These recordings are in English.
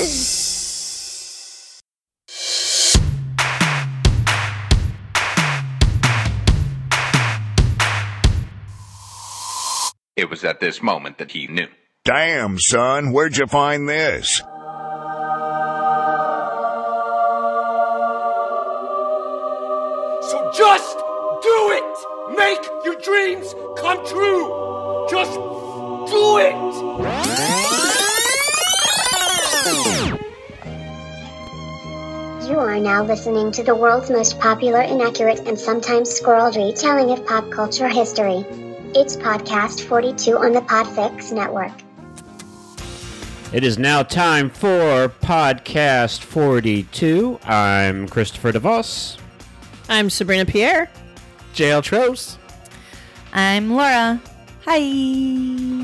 It was at this moment that he knew. Damn, son, where'd you find this? So just do it! Make your dreams come true! Just do it! You are now listening to the world's most popular, inaccurate, and sometimes squirreled retelling of pop culture history. It's Podcast 42 on the Podfix Network. It is now time for Podcast 42. I'm Christopher DeVos. I'm Sabrina Pierre. JL Tros. I'm Laura. Hi.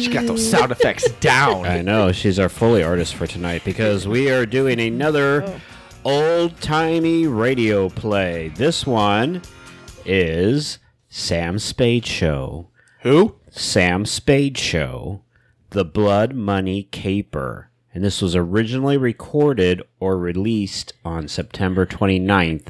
She got those sound effects down. I know, she's our Foley artist for tonight because we are doing another oh. old timey radio play. This one is Sam Spade Show. Who? Sam Spade Show, The Blood Money Caper. And this was originally recorded or released on September 29th,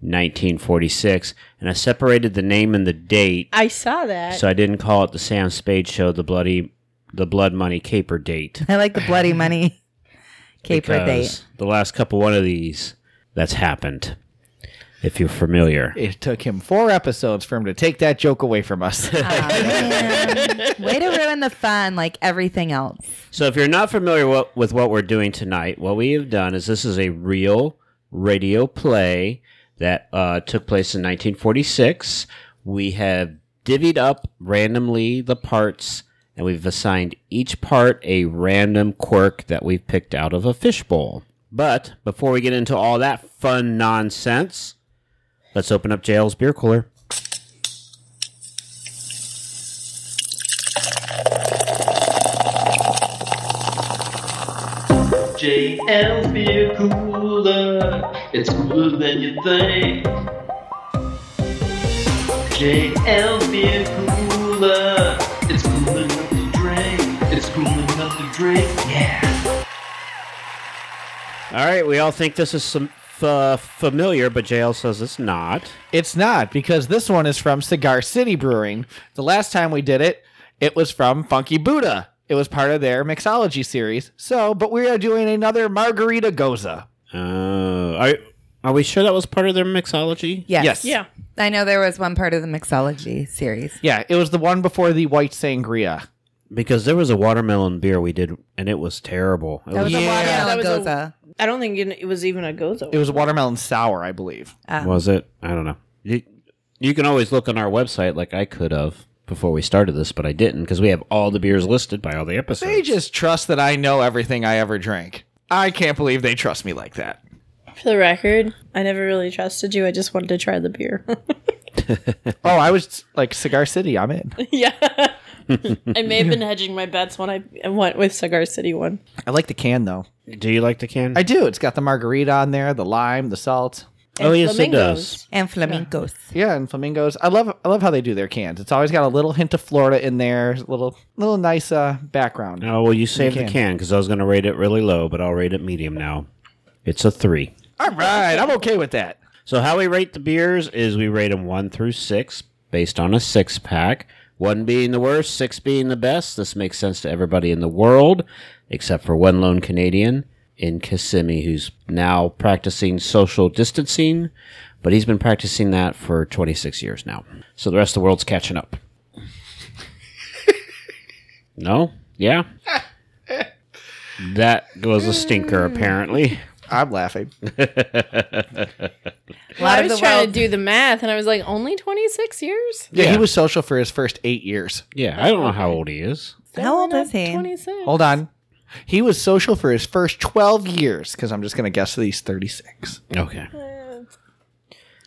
1946. And I separated the name and the date I saw that. so I didn't call it the Sam Spade Show, the bloody, the Blood Money Caper date. I like the bloody money caper because date. The last couple one of these, that's happened. If you're familiar. It took him four episodes for him to take that joke away from us. Aw. Way to ruin the fun, like everything else. So, if you're not familiar what, with what we're doing tonight, what we have done is this is a real radio play that uh, took place in 1946. We have divvied up randomly the parts, and we've assigned each part a random quirk that we've picked out of a fishbowl. But before we get into all that fun nonsense, let's open up JL's beer cooler. JL beer cooler. It's cooler than you think. JL beer cooler. It's cool enough to drink. It's cool enough to drink. Yeah. All right, we all think this is some f- uh, familiar, but JL says it's not. it's not because this one is from Cigar City Brewing. The last time we did it, it was from Funky Buddha. It was part of their mixology series. So, but we are doing another Margarita Gose. Uh, are, are we sure that was part of their mixology? Yes. Yes. yeah. I know there was one part of the mixology series. Yeah, it was the one before the white sangria. Because there was a watermelon beer we did, and it was terrible. It That was was, a Yeah. watermelon That was a- gose. I don't think it it was even a gozo. It was a watermelon sour, I believe. was it? I don't know. You, you can always look on our website like I could have before we started this, but I didn't because we have all the beers listed by all the episodes. They just trust that I know everything I ever drank. I can't believe they trust me like that. For the record, I never really trusted you. I just wanted to try the beer. Oh, I was like Cigar City. I'm in. yeah. I may have been hedging my bets when I went with Cigar City one. I like the can though. Do you like the can? I do. It's got the margarita on there, the lime, the salt. Oh, yes, it does. And flamingos. Yeah, and flamingos. I love I love how they do their cans. It's always got a little hint of Florida in there, a little little nice uh, background. Oh, well, you saved the can. can because I was going to rate it really low, but I'll rate it medium now. It's a three. All right, I'm okay with that. So how we rate the beers is we rate them one through six based on a six pack. One being the worst, six being the best. This makes sense to everybody in the world, except for one lone Canadian in Kissimmee who's now practicing social distancing, but he's been practicing that for 26 years now. So the rest of the world's catching up. no? Yeah? That was a stinker, apparently. I'm laughing. A lot I of was the trying world. to do the math, and I was like, only 26 years? Yeah, Yeah. he was social for his first eight years. Yeah, I don't know how old he is. How old is he? 26. Hold on. He was social for his first 12 years, because I'm just going to guess that he's 36. Okay.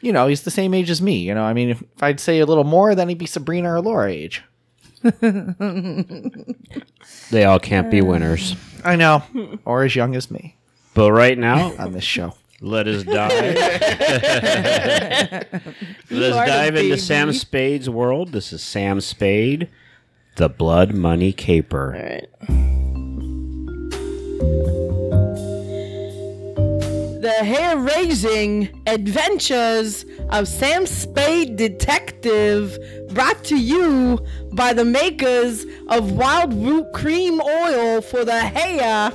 You know, he's the same age as me. You know, I mean, if, if I'd say a little more, then he'd be Sabrina or Laura age. They all can't be winners. I know. or as young as me But right now, on this show. let us dive. let us dive into Sam Spade's world. This is Sam Spade, The Blood Money Caper. All right. The hair raising adventures of Sam Spade Detective, brought to you by the makers of Wildroot Cream Oil for the hair.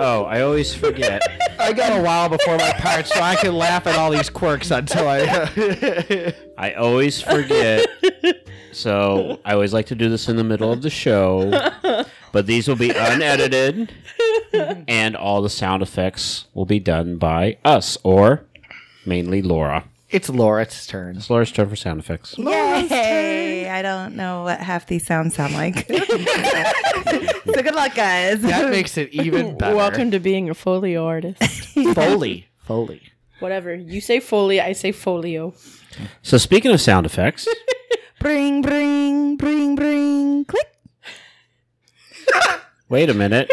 Oh, I always forget. I got a while before my part, so I can laugh at all these quirks until I. I always forget. So I always like to do this in the middle of the show. But these will be unedited, and all the sound effects will be done by us, or mainly Laura. it's Laura's turn. It's Laura's turn for sound effects. Yay! I don't know what half these sounds sound like. so good luck, guys. That makes it even better. Welcome to being a folio artist. Foley. Foley. Whatever. You say foley, I say folio. So speaking of sound effects, Bring, bring, bring, bring. Click. wait a minute.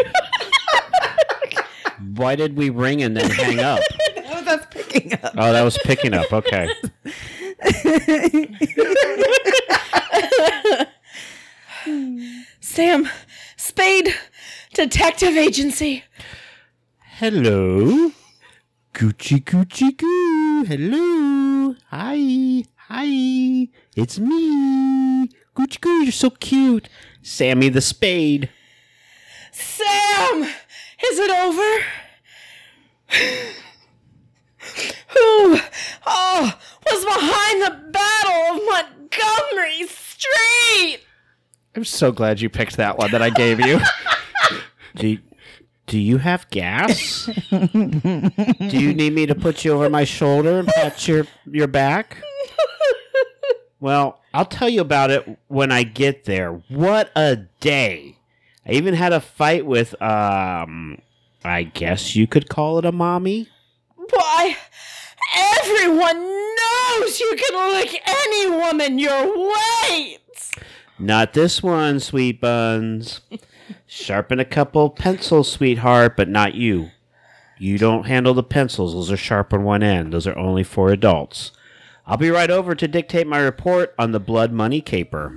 Why did we ring and then hang up? Oh, that's picking up. Oh, that was picking up. Okay. Sam, Spade, Detective Agency. Hello. Gucci Gucci Goo. Hello. Hi. Hi. It's me. Gucci Goo, you're so cute. Sammy the Spade. Sam, is it over? Who, oh, was behind the Battle of Montgomery Street? I'm so glad you picked that one that I gave you. Do, do you have gas? do you need me to put you over my shoulder and pat your, your back? Well, I'll tell you about it when I get there. What a day. I even had a fight with, um, I guess you could call it a mommy. Why, everyone knows you can lick any woman your weight. Not this one, sweet buns. Sharpen a couple pencils, sweetheart, but not you. You don't handle the pencils. Those are sharp on one end. Those are only for adults. I'll be right over to dictate my report on the blood money caper.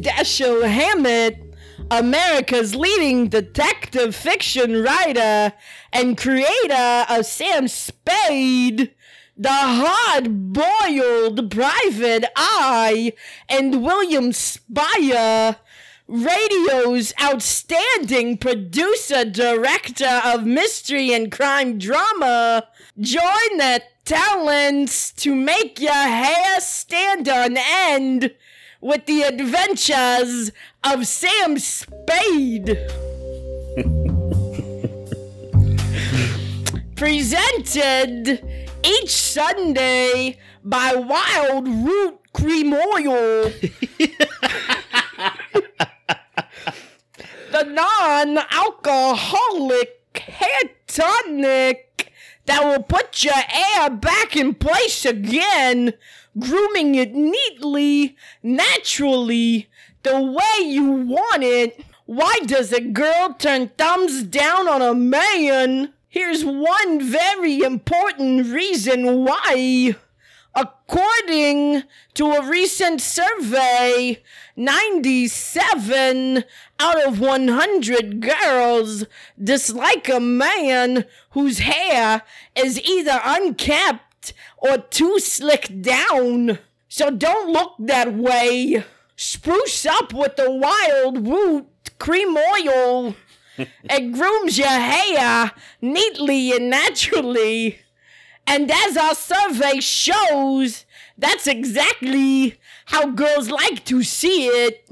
Dashiell Hammett, America's leading detective fiction writer and creator of Sam Spade, The Hard Boiled Private Eye, and William Spier, radio's outstanding producer director of mystery and crime drama. Join the talents to make your hair stand on end with the adventures of Sam Spade. Presented each Sunday by Wildroot Cream Oil. the non alcoholic hair tonic that will put your hair back in place again, grooming it neatly, naturally, the way you want it. Why does a girl turn thumbs down on a man? Here's one very important reason why. According to a recent survey, 97 out of 100 girls dislike a man whose hair is either unkept or too slicked down. So don't look that way. Spruce up with the Wildroot cream oil. it grooms your hair neatly and naturally. And as our survey shows, that's exactly how girls like to see it.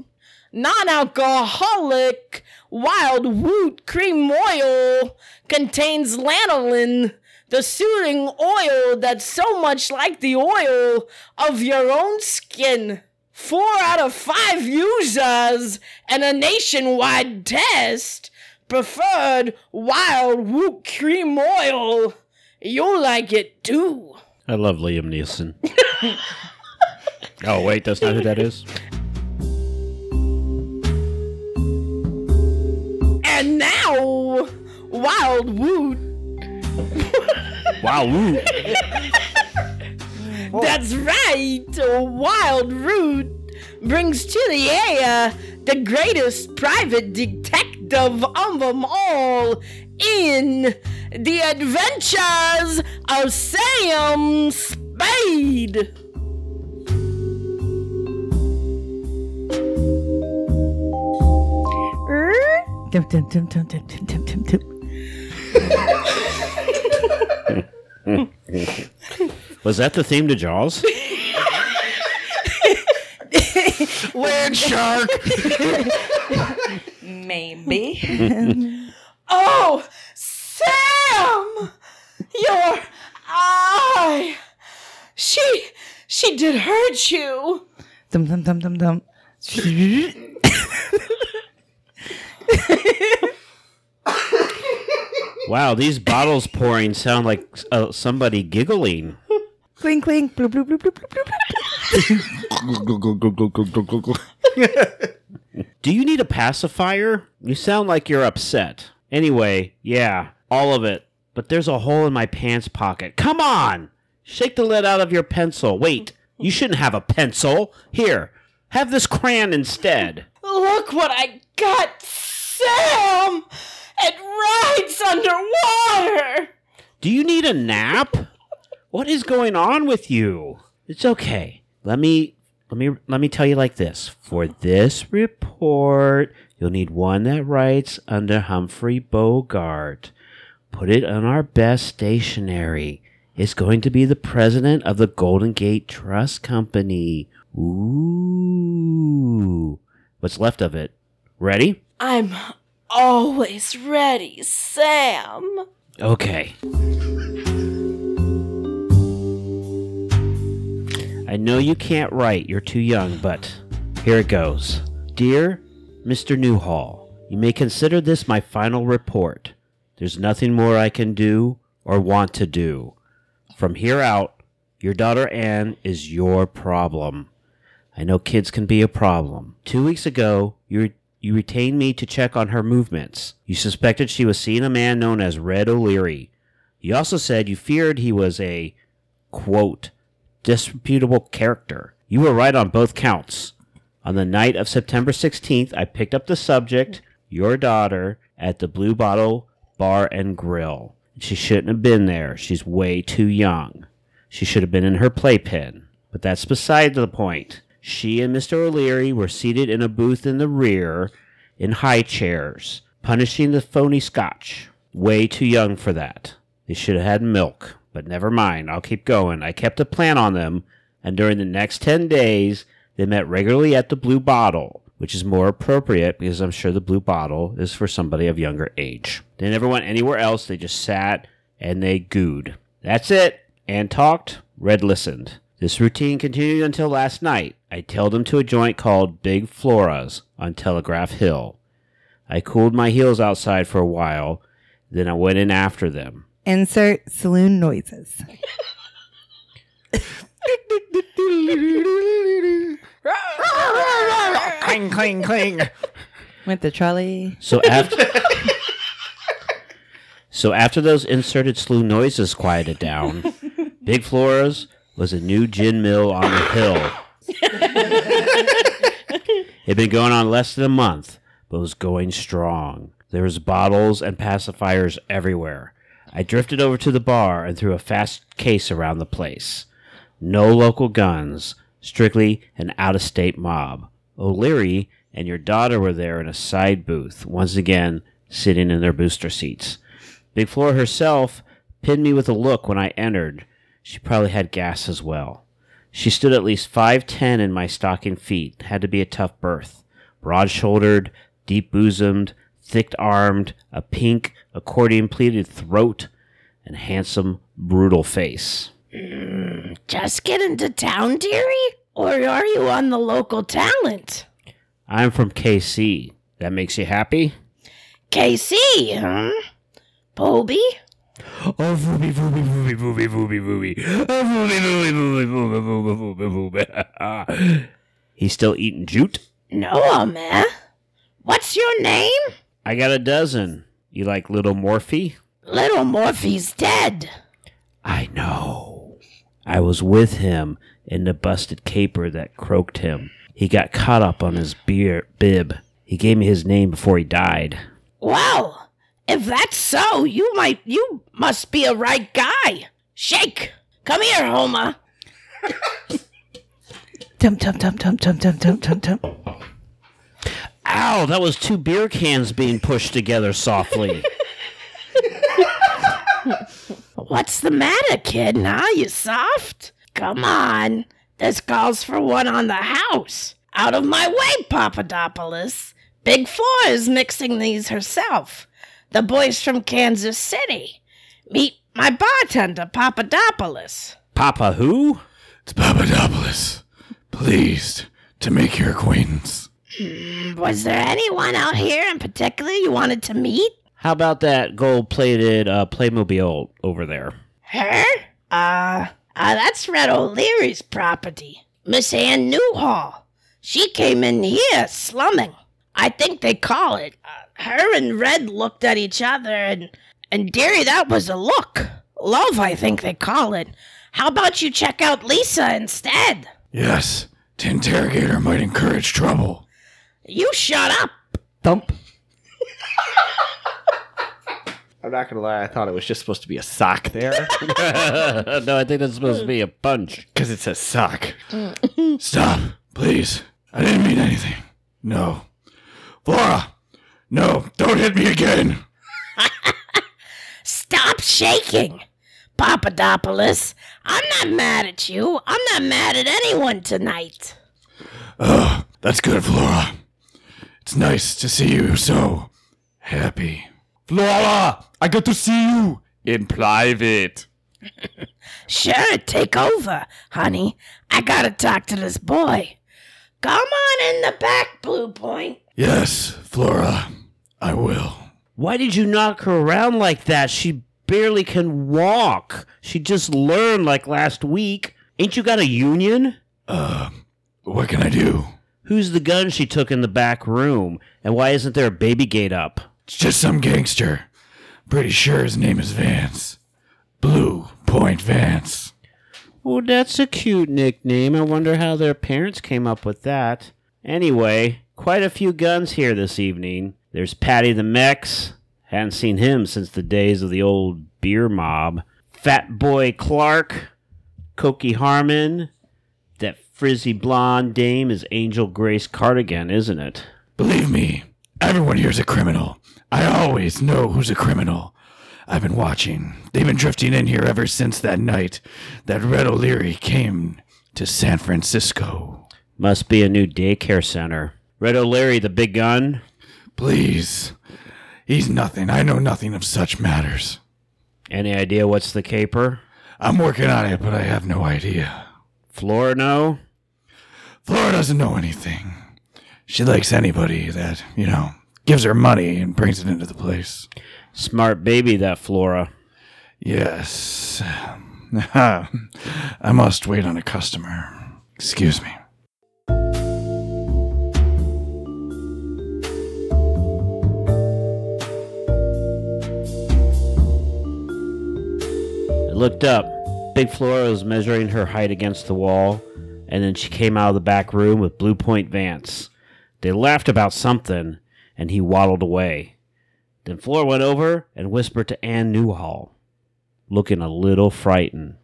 Non alcoholic Wildroot cream oil contains lanolin, the soothing oil that's so much like the oil of your own skin. Four out of five users in a nationwide test preferred Wildroot cream oil. You'll like it too. I love Liam Neeson. oh, wait, that's not who that is? And now, Wild Woot. Wow, root. That's right. Wildroot brings to the air the greatest private detective of them all in the adventures of Sam Spade. Dum, dum, dum, dum, dum, dum, dum, dum. Was that the theme to Jaws? Land shark. Maybe. Oh, Sam! Your eye! She, she did hurt you. dum, dum, dum, dum, dum. Wow, these bottles pouring sound like uh, somebody giggling. clink, clink. Bloop, bloop, bloop, bloop, bloop, bloop. Do you need a pacifier? You sound like you're upset. Anyway, yeah, all of it. But there's a hole in my pants pocket. Come on! Shake the lead out of your pencil. Wait, you shouldn't have a pencil. Here, have this crayon instead. Look what I got, Sam! It rides underwater! Do you need a nap? What is going on with you? It's okay. Let me let me let me tell you like this. For this report, you'll need one that writes under Humphrey Bogart. Put it on our best stationery. It's going to be the president of the Golden Gate Trust Company. Ooh. What's left of it? Ready? I'm always ready, Sam. Okay. I know you can't write, you're too young, but here it goes. Dear Mr. Newhall, you may consider this my final report. There's nothing more I can do or want to do. From here out, your daughter Anne is your problem. I know kids can be a problem. Two weeks ago, you you retained me to check on her movements. You suspected she was seeing a man known as Red O'Leary. You also said you feared he was a quote disreputable character. You were right on both counts. On the night of September 16th, I picked up the subject, your daughter, at the Blue Bottle Bar and Grill. She shouldn't have been there. She's way too young. She should have been in her playpen. But that's beside the point. She and Mr. O'Leary were seated in a booth in the rear in high chairs, punishing the phony scotch. Way too young for that. They should have had milk. But never mind, I'll keep going. I kept a plan on them, and during the next 10 days, they met regularly at the Blue Bottle, which is more appropriate because I'm sure the Blue Bottle is for somebody of younger age. They never went anywhere else, they just sat and they gooed. That's it. Anne talked, Red listened. This routine continued until last night. I tailed them to a joint called Big Flora's on Telegraph Hill. I cooled my heels outside for a while, then I went in after them. Insert saloon noises. cling, cling, cling. With the trolley. So after So after those inserted slew noises quieted down, Big Flora's was a new gin mill on the hill. It'd been going on less than a month, but was going strong. There was bottles and pacifiers everywhere. I drifted over to the bar and threw a fast case around the place. No local guns, strictly an out of state mob. O'Leary and your daughter were there in a side booth, once again sitting in their booster seats. Big Flora herself pinned me with a look when I entered. She probably had gas as well. She stood at least 5'10 in my stocking feet. Had to be a tough berth. Broad shouldered, deep bosomed, thick armed, a pink, accordion pleated throat, and handsome, brutal face. Mm, just get into town, dearie? Or are you on the local talent? I'm from KC. That makes you happy? KC, huh? Bobby? Oh, vooby, vooby, vooby, vooby, vooby, vooby. Oh, vooby, vooby, vooby, vooby, vooby, vooby, vooby. He's still eating jute? No, man. What's your name? I got a dozen. You like little Morphe? Little Morphe's dead. I know. I was with him in the busted caper that croaked him. He got caught up on his beer bib. He gave me his name before he died. Well, if that's so, you might you must be a right guy. Shake. Come here, Homer. Tum tum tum tum tum tum tum tum tum. Ow, that was two beer cans being pushed together softly. What's the matter, kid? Now you soft? Come on. This calls for one on the house. Out of my way, Papadopoulos. Big Four is mixing these herself. The boys from Kansas City. Meet my bartender, Papadopoulos. Papa who? It's Papadopoulos. Pleased to make your acquaintance. Was there anyone out here in particular you wanted to meet? How about that gold plated uh, Playmobil over there? Her? Uh, uh, that's Red O'Leary's property. Miss Ann Newhall. She came in here slumming. I think they call it. Her and Red looked at each other, and and dearie, that was a look. Love, I think they call it. How about you check out Lisa instead? Yes, to interrogate her might encourage trouble. You shut up. Thump. I'm not gonna lie, I thought it was just supposed to be a sock there. no, I think that's supposed to be a punch. Because it says sock. Stop, please. I didn't mean anything. No. Flora! No, don't hit me again! Stop shaking. Papadopoulos, I'm not mad at you. I'm not mad at anyone tonight. Oh, that's good, Flora. It's nice to see you so happy. Flora, I got to see you in private. Sure, take over, honey. I gotta talk to this boy. Come on in the back, Blue Point. Yes, Flora, I will. Why did you knock her around like that? She barely can walk. She just learned like last week. Ain't you got a union? Uh, what can I do? Who's the gun she took in the back room? And why isn't there a baby gate up? It's just some gangster. Pretty sure his name is Vance. Blue Point Vance. Well, that's a cute nickname. I wonder how their parents came up with that. Anyway, quite a few guns here this evening. There's Paddy the Mex. Hadn't seen him since the days of the old beer mob. Fat Boy Clark. Cokie Harmon. That frizzy blonde dame is Angel Grace Cardigan, isn't it? Believe me, everyone here's a criminal. I always know who's a criminal. I've been watching. They've been drifting in here ever since that night that Red O'Leary came to San Francisco. Must be a new daycare center. Red O'Leary, the big gun. Please. He's nothing. I know nothing of such matters. Any idea what's the caper? I'm working on it, but I have no idea. Flora, no? Flora doesn't know anything. She likes anybody that, you know, gives her money and brings it into the place. Smart baby, that Flora. Yes. I must wait on a customer. Excuse me. Looked up. Big Flora was measuring her height against the wall, and then she came out of the back room with Blue Point Vance. They laughed about something, and he waddled away. Then Flora went over and whispered to Anne Newhall, looking a little frightened.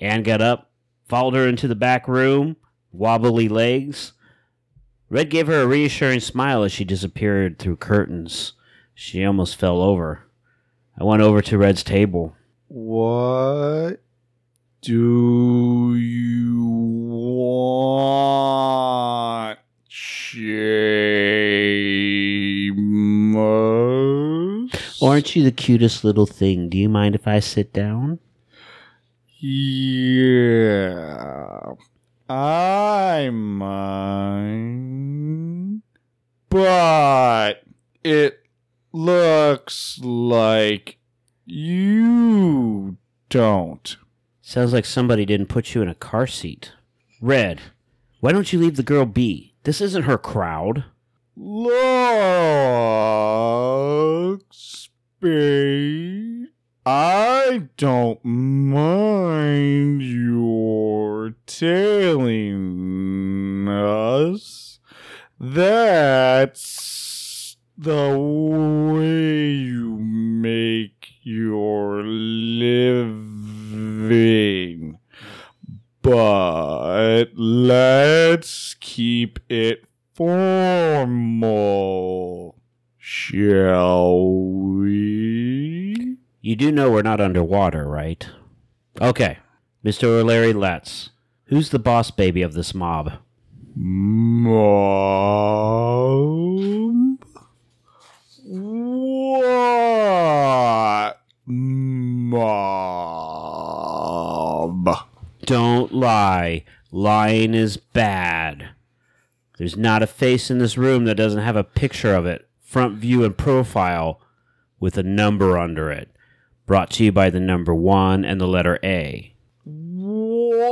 Anne got up, followed her into the back room, wobbly legs. Red gave her a reassuring smile as she disappeared through curtains. She almost fell over. I went over to Red's table. What do you want, shamus? Aren't you the cutest little thing? Do you mind if I sit down? Yeah. I mind. But it looks like you don't. Sounds like somebody didn't put you in a car seat. Red, why don't you leave the girl be? This isn't her crowd. Look, Spade, I don't mind your telling us that's the way you make your living. But let's keep it formal, shall we? You do know we're not underwater, right? Okay. Mr. O'Leary Letts. Who's the boss baby of this mob? Mob? What mob? Don't lie. Lying is bad. There's not a face in this room that doesn't have a picture of it, front view and profile, with a number under it. Brought to you by the number one and the letter A. Why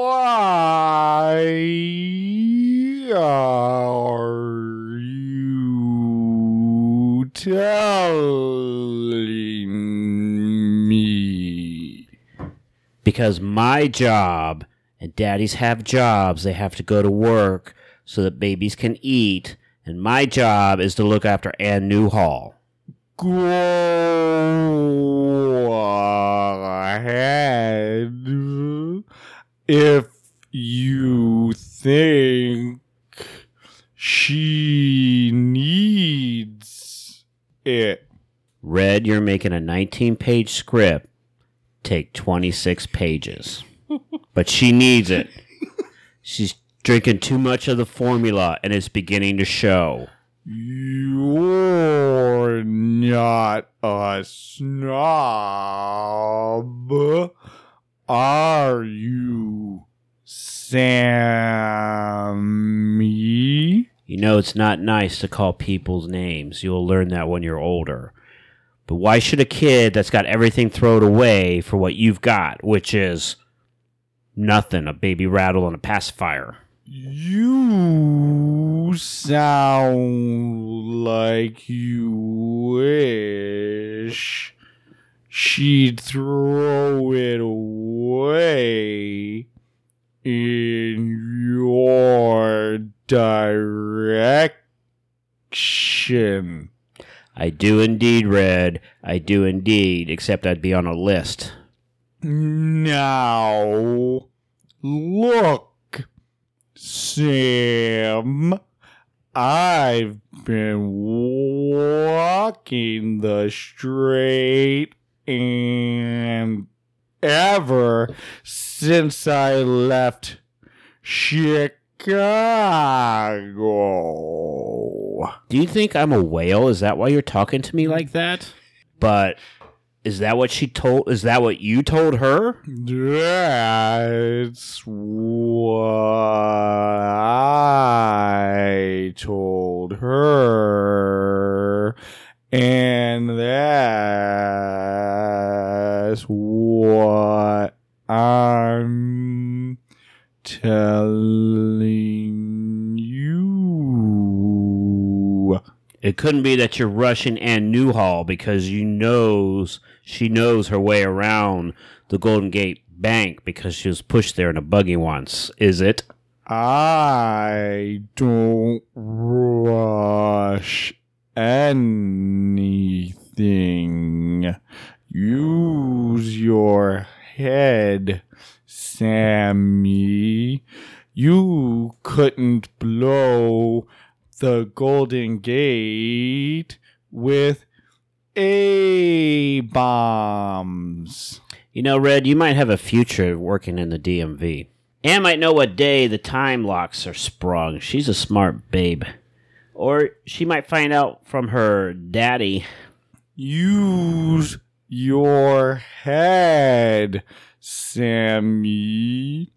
are you telling Because my job, and daddies have jobs, they have to go to work so that babies can eat, and my job is to look after Ann Newhall. Go ahead. If you think she needs it. Red, you're making a 19 page script take 26 pages. but she needs it. She's drinking too much of the formula and it's beginning to show. You're not a snob, are you, Sammy? You know, it's not nice to call people's names. You'll learn that when you're older. But why should a kid that's got everything thrown away for what you've got, which is nothing, a baby rattle and a pacifier? You sound like you wish she'd throw it away in your direction. I do indeed, Red. I do indeed, except I'd be on a list. Now, look, Sam. I've been walking the straight and ever since I left Chicago. Do you think I'm a whale? Is that why you're talking to me like that? But is that what she told? Is that what you told her? That's what I told her. And that's what I'm telling It couldn't be that you're rushing Ann Newhall because you knows she knows her way around the Golden Gate Bank because she was pushed there in a buggy once, is it? I don't rush anything. Use your head, Sammy. You couldn't blow the Golden Gate with A bombs. You know, Red, you might have a future working in the DMV. Ann might know what day the time locks are sprung. She's a smart babe. Or she might find out from her daddy. Use your head, Sammy.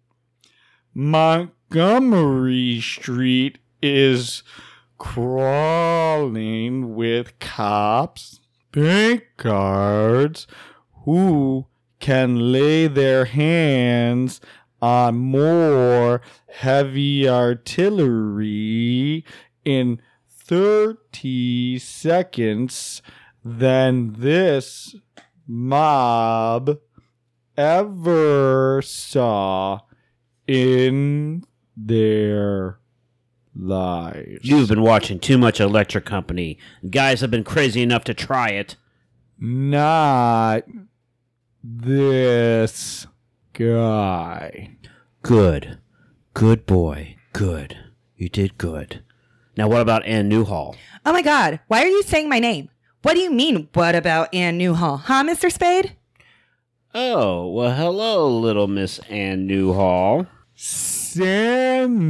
Montgomery Street is crawling with cops, bank guards who can lay their hands on more heavy artillery in 30 seconds than this mob ever saw in their lives. You've been watching too much Electric Company. Guys have been crazy enough to try it. Not this guy. Good. Good boy. Good. You did good. Now, what about Ann Newhall? Oh my God, why are you saying my name? What do you mean, what about Ann Newhall? Huh, Mr. Spade? Oh, well, hello, little Miss Ann Newhall. Sammy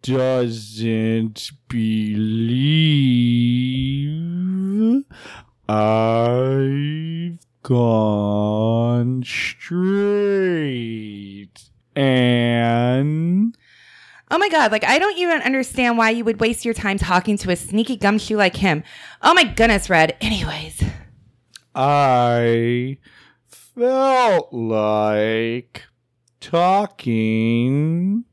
doesn't believe I've gone straight. And Oh my God, like I don't even understand why you would waste your time talking to a sneaky gumshoe like him. Oh my goodness, Red. Anyways. I felt like talking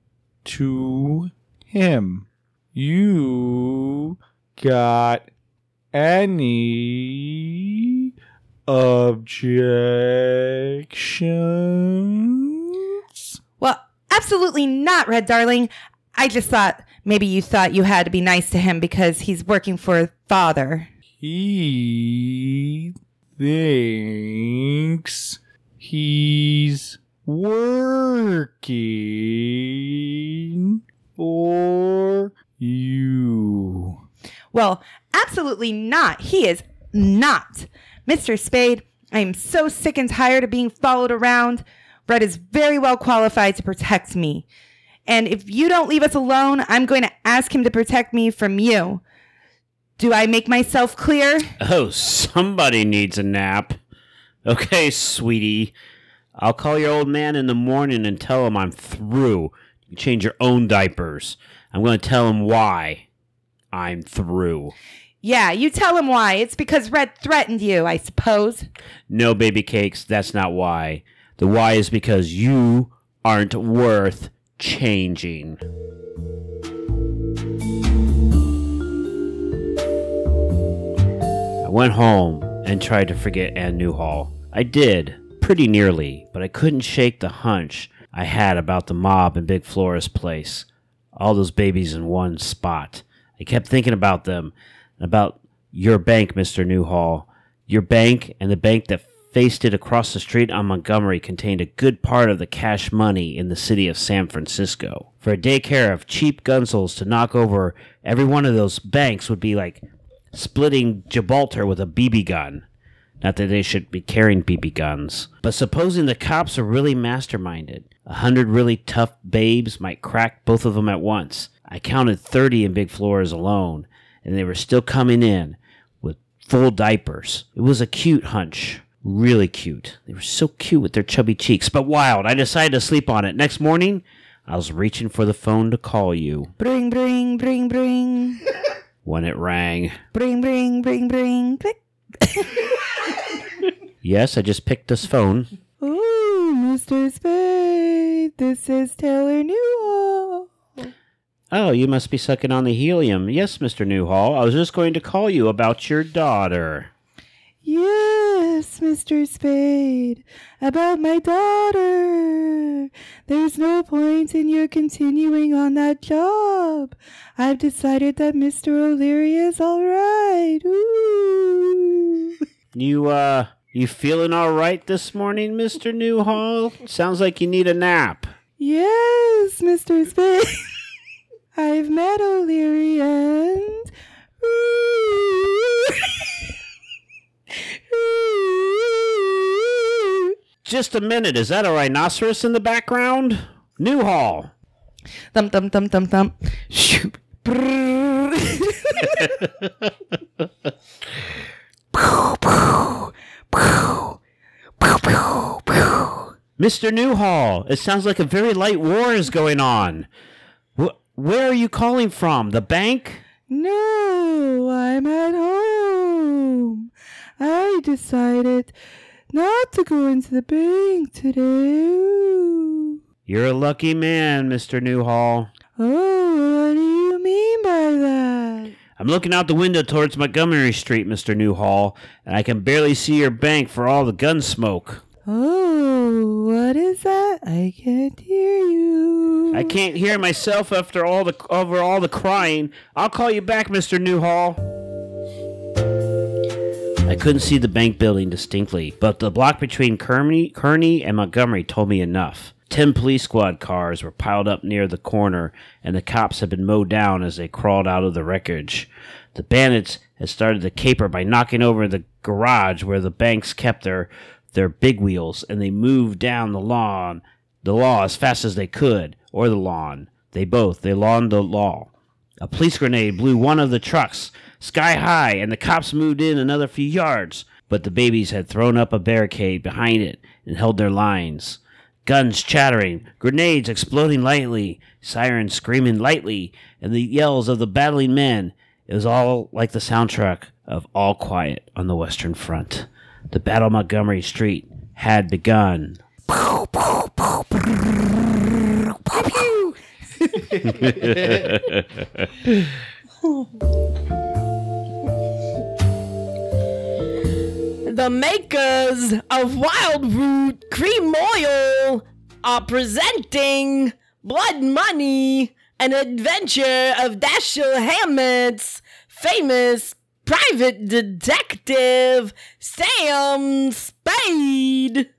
to him. You got any objections? Well, absolutely not, Red Darling. I just thought maybe you thought you had to be nice to him because he's working for father. He thinks he's working for you. Well, absolutely not. He is not. Mr. Spade, I am so sick and tired of being followed around. Red is very well qualified to protect me. And if you don't leave us alone, I'm going to ask him to protect me from you. Do I make myself clear? Oh, somebody needs a nap. Okay, sweetie. I'll call your old man in the morning and tell him I'm through. You change your own diapers. I'm going to tell him why I'm through. Yeah, you tell him why. It's because Red threatened you, I suppose. No, baby cakes, that's not why. The why is because you aren't worth changing. I went home and tried to forget Ann Newhall. I did, pretty nearly, but I couldn't shake the hunch I had about the mob in Big Flora's place. All those babies in one spot. I kept thinking about them, about your bank, Mr. Newhall. Your bank and the bank that faced it across the street on Montgomery contained a good part of the cash money in the city of San Francisco. For a daycare of cheap gunsels to knock over every one of those banks would be like splitting Gibraltar with a BB gun. Not that they should be carrying BB guns. But supposing the cops are really masterminded, a hundred really tough babes might crack both of them at once. I counted 30 in Big Floors alone, and they were still coming in with full diapers. It was a cute hunch. Really cute. They were so cute with their chubby cheeks, but wild. I decided to sleep on it. Next morning, I was reaching for the phone to call you Bring, bring, bring, bring. when it rang. bring, bring, bring, bring. Click. Yes, I just picked this phone. Ooh, Mr. Spade, this is Taylor Newhall. Oh, you must be sucking on the helium. Yes, Mr. Newhall. I was just going to call you about your daughter. Yes, Mr. Spade, about my daughter. There's no point in your continuing on that job. I've decided that Mr. O'Leary is all right. Ooh. You, uh, you feeling all right this morning, Mr. Newhall? Sounds like you need a nap. Yes, Mr. Spade. I've met O'Leary and. Just a minute. Is that a rhinoceros in the background? Newhall. Thump, thump, thump, thump, thump. Shoot. Mr. Newhall, it sounds like a very light war is going on. Wh- where are you calling from? The bank? No, I'm at home. Decided not to go into the bank today. You're a lucky man, Mr. Newhall. Oh, what do you you mean by that? I'm looking out the window towards Montgomery Street, Mr. Newhall, and I can barely see your bank for all the gun smoke. Oh, what is that? I can't hear you. I can't hear myself after all the over all the crying. I'll call you back, Mr. Newhall. I couldn't see the bank building distinctly, but the block between Kearny, Kearny and Montgomery told me enough. Ten police squad cars were piled up near the corner, and the cops had been mowed down as they crawled out of the wreckage. The bandits had started the caper by knocking over the garage where the banks kept their their big wheels, and they moved down the lawn, the law as fast as they could, or the lawn. They both, they lawned the law. A police grenade blew one of the trucks sky high, and the cops moved in another few yards. But the babies had thrown up a barricade behind it and held their lines. Guns chattering, grenades exploding lightly, sirens screaming lightly, and the yells of the battling men. It was all like the soundtrack of All Quiet on the Western Front. The Battle of Montgomery Street had begun. The makers of Wildroot Cream Oil are presenting Blood Money, an adventure of Dashiell Hammett's famous private detective Sam Spade.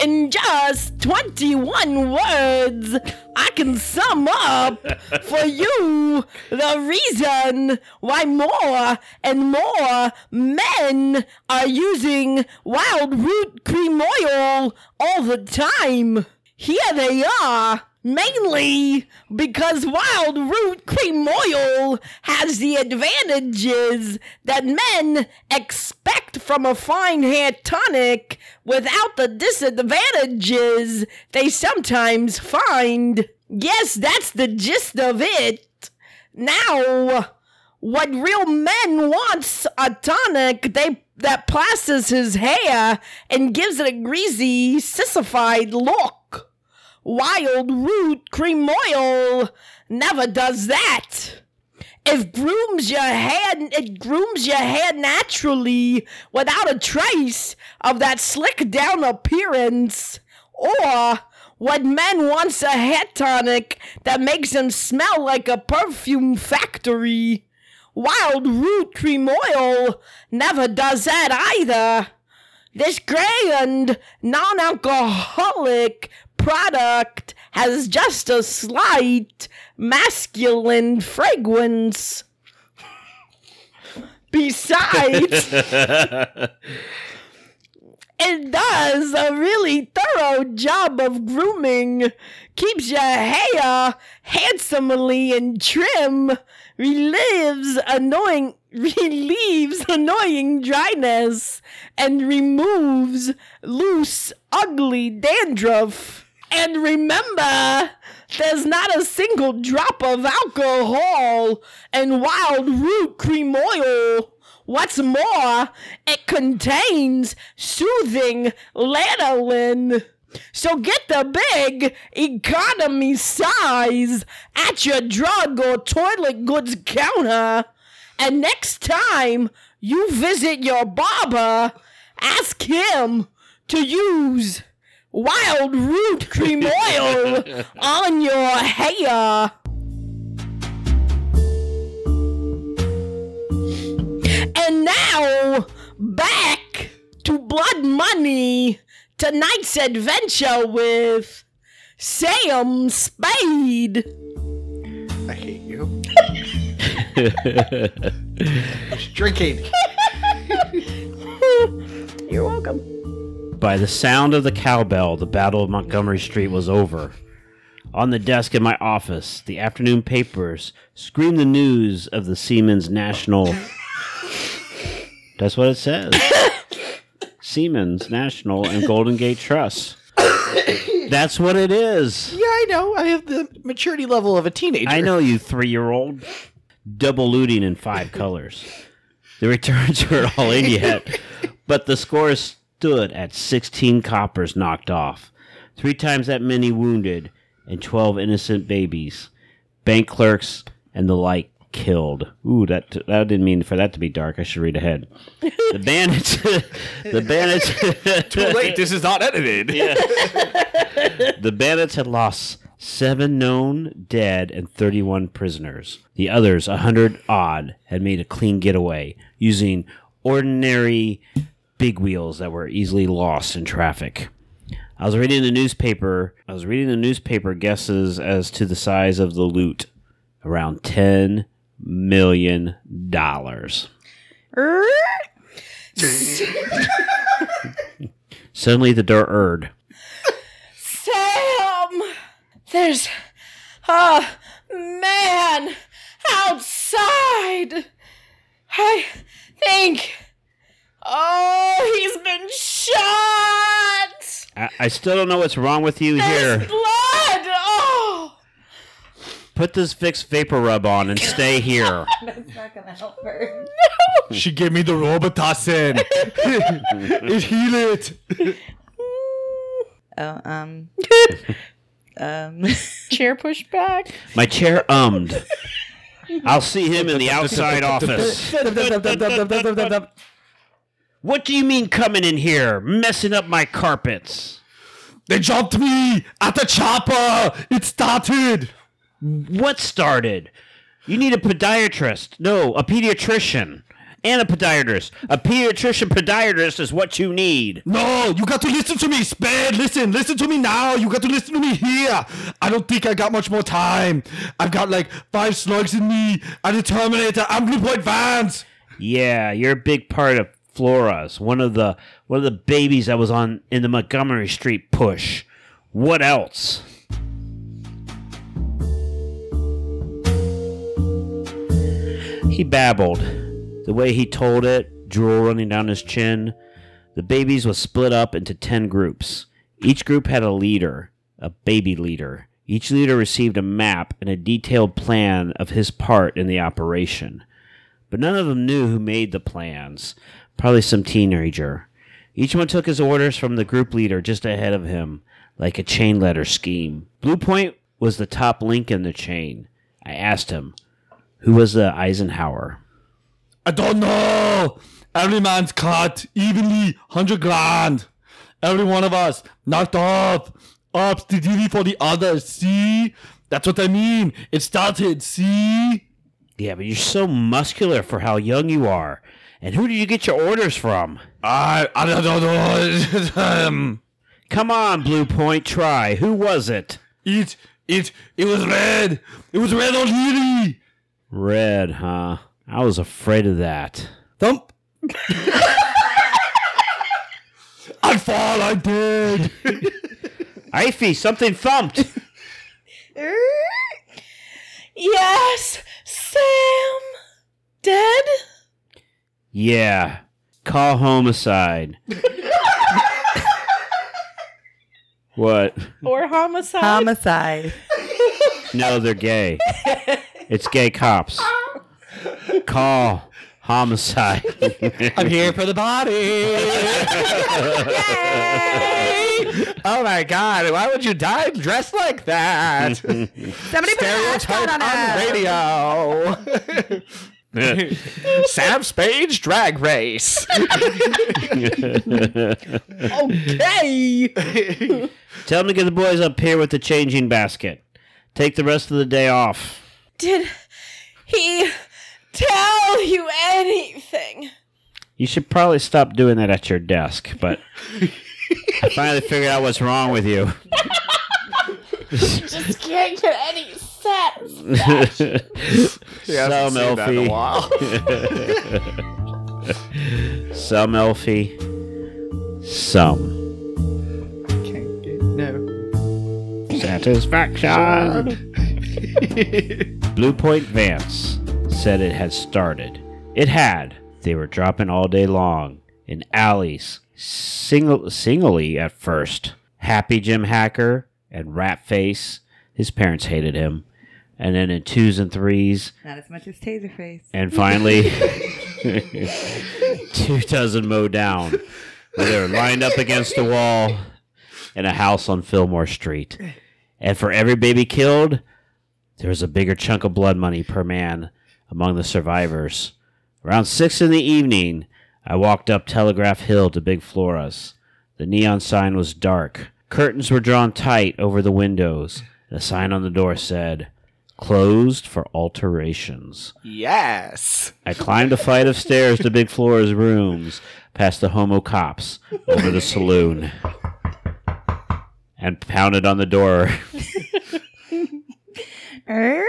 In just 21 words, I can sum up for you the reason why more and more men are using Wildroot cream oil all the time. Here they are. Mainly because Wildroot cream oil has the advantages that men expect from a fine hair tonic without the disadvantages they sometimes find. Yes, that's the gist of it. Now, what real men wants a tonic they that plasters his hair and gives it a greasy, sissified look. Wildroot cream oil never does that. It grooms your hair. It grooms your hair naturally without a trace of that slick down appearance. Or what man wants a hair tonic that makes him smell like a perfume factory? Wildroot cream oil never does that either. This grand non-alcoholic product has just a slight masculine fragrance. Besides, it does a really thorough job of grooming, keeps your hair handsomely and trim, relieves annoying relieves annoying dryness, and removes loose, ugly dandruff. And remember, there's not a single drop of alcohol in Wildroot cream oil. What's more, it contains soothing lanolin. So get the big economy size at your drug or toilet goods counter. And next time you visit your barber, ask him to use Wildroot cream oil on your hair. And now, back to Blood Money, tonight's adventure with Sam Spade. I hate you. Just drinking. You're welcome. By the sound of the cowbell, the Battle of Montgomery Street was over. On the desk in my office, the afternoon papers screamed the news of the Seamen's National. That's what it says. Seamen's National and Golden Gate Trust. That's what it is. Yeah, I know. I have the maturity level of a teenager. I know you three year old. Double looting in five colors. The returns weren't all in yet, but the score stood at 16 coppers knocked off, three times that many wounded, and 12 innocent babies. bank clerks, and the like killed. Ooh, that that didn't mean for that to be dark. I should read ahead. The bandits, the bandits. Too late. This is not edited. The bandits had lost seven known dead and 31 prisoners. The others, a hundred odd, had made a clean getaway using ordinary big wheels that were easily lost in traffic. I was reading the newspaper. I was reading the newspaper guesses as to the size of the loot. Around 10 million dollars. Suddenly the door erred. Sam! There's a man outside! I think. Oh, he's been shot! I, I still don't know what's wrong with you There's here. blood! Oh! Put this Vicks VapoRub on and stay here. That's not gonna help her. She gave me the Robitussin. it heal it. oh, um, um, Chair pushed back. My chair ummed. I'll see him in the outside office. What do you mean coming in here, messing up my carpets? They jumped me at the chopper. It started. What started? You need a podiatrist. No, a pediatrician. And a podiatrist. A pediatrician podiatrist is what you need. No, you got to listen to me, Spade. Listen, listen to me now. You got to listen to me here. I don't think I got much more time. I've got like five slugs in me. I'm the Terminator. I'm Blue Point Vance. Yeah, you're a big part of Flora's. One of the one of the babies that was on in the Montgomery Street push. What else? He babbled. The way he told it, drool running down his chin. The babies was split up into 10 groups. Each group had a leader, a baby leader. Each leader received a map and a detailed plan of his part in the operation. But none of them knew who made the plans. Probably some teenager. Each one took his orders from the group leader just ahead of him, like a chain letter scheme. Blue Point was the top link in the chain. I asked him, who was the Eisenhower? I don't know. Every man's cut evenly, hundred grand. Every one of us knocked off. Ups the duty for the others. See, that's what I mean. It started. See. Yeah, but you're so muscular for how young you are. And who did you get your orders from? I I don't know. um, Come on, Blue Point, try. Who was it? it it it was red. It was red O'Leary. Red, huh? I was afraid of that. Thump. I fall. I did. Effie, something thumped. Yes, Sam. Dead? Yeah. Call homicide. what? Or homicide? homicide. No, they're gay. It's gay cops. Call homicide. I'm here for the body. oh my god, why would you die dressed like that? Somebody put a Stereotype hashtag on on radio. Sam Spade's drag race. Okay. Tell them to get the boys up here with the changing basket. Take the rest of the day off. Did he tell you anything? You should probably stop doing that at your desk, but I finally figured out what's wrong with you. Just can't get any sense. Some Elfie. Some Elfie. Some. no Satisfaction. Blue Point Vance said it had started. It had. They were dropping all day long in alleys, single, singly at first. Happy Jim Hacker and Ratface. His parents hated him. And then in twos and threes, Not as much as Taserface. and finally, two dozen mow down. They're lined up against a wall in a house on Fillmore Street. And for every baby killed, There was a bigger chunk of blood money per man among the survivors. Around six in the evening, I walked up Telegraph Hill to Big Flora's. The neon sign was dark. Curtains were drawn tight over the windows, The sign on the door said, Closed for alterations. Yes. I climbed a flight of stairs to Big Flora's rooms, past the homo cops, over the saloon, and pounded on the door. Er?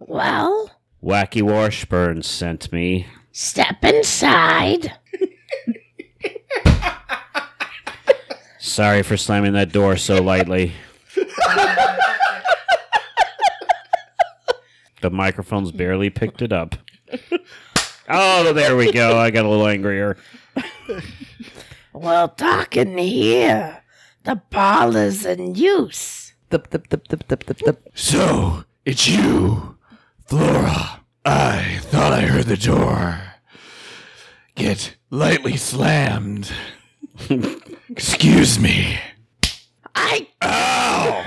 Well, Wacky Washburn sent me. step inside. Sorry for slamming that door so lightly. the microphone's mm. barely picked it up. Oh, there we go. I got a little angrier. Well, talking here, the ball is in use. Thup, thup, thup, thup, thup, thup, thup. So, it's you, Flora. I thought I heard the door get lightly slammed. Excuse me. I Ow!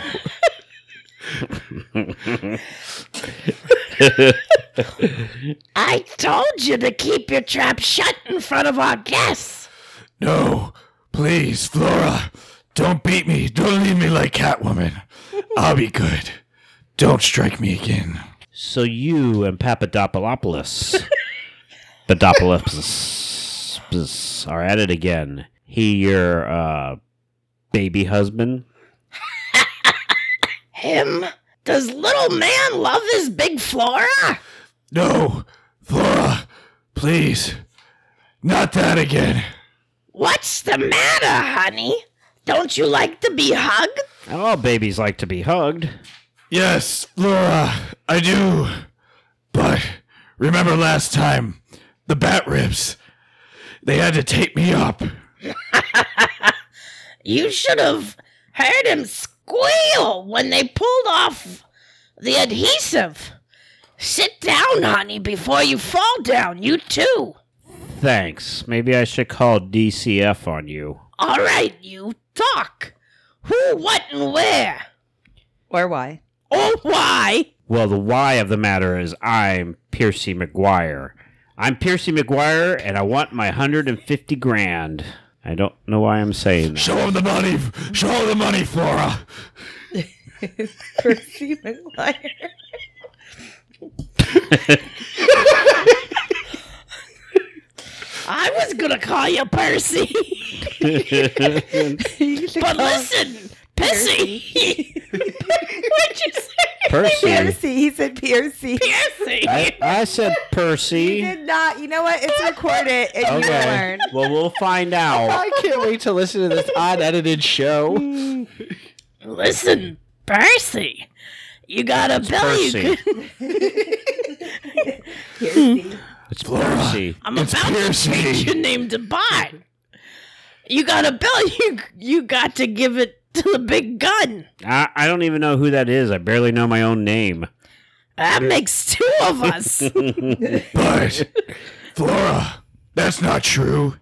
I told you to keep your trap shut in front of our guests. No, please, Flora. Don't beat me. Don't leave me like Catwoman. I'll be good. Don't strike me again. So you and Papadopoulos, Papadopoulos are at it again. He your uh, baby husband? Him? Does little man love his big Flora? No, Flora, please. Not that again. What's the matter, honey? Don't you like to be hugged? All babies like to be hugged. Yes, Flora, I do. But remember last time, the bat ribs. They had to tape me up. You should have heard him squeal when they pulled off the adhesive. Sit down, honey, before you fall down. You too. Thanks. Maybe I should call DCF on you. All right, you talk. Who, what, and where? Or why? Or why? Well, the why of the matter is I'm Piercy McGuire. I'm Piercy McGuire, and I want my 150 grand. I don't know why I'm saying that. Show him the money. Show him the money, Flora. Percy McGuire. I was gonna call you Percy. But call him listen, Pissy. What'd you say? Percy. Piercy. He said Piercy. Percy. I, I said He Percy. did not. You know what? It's recorded, and you Okay. learn. Well, we'll find out. I can't wait to listen to this unedited show. Listen, Percy. You got a bill you Percy. could. Piercy. It's Percy. I'm It's about Percy. to change your name to Bot. You got a bill. You you got to give it to the big gun. I, I don't even know who that is. I barely know my own name. That makes two of us. But, Flora, that's not true.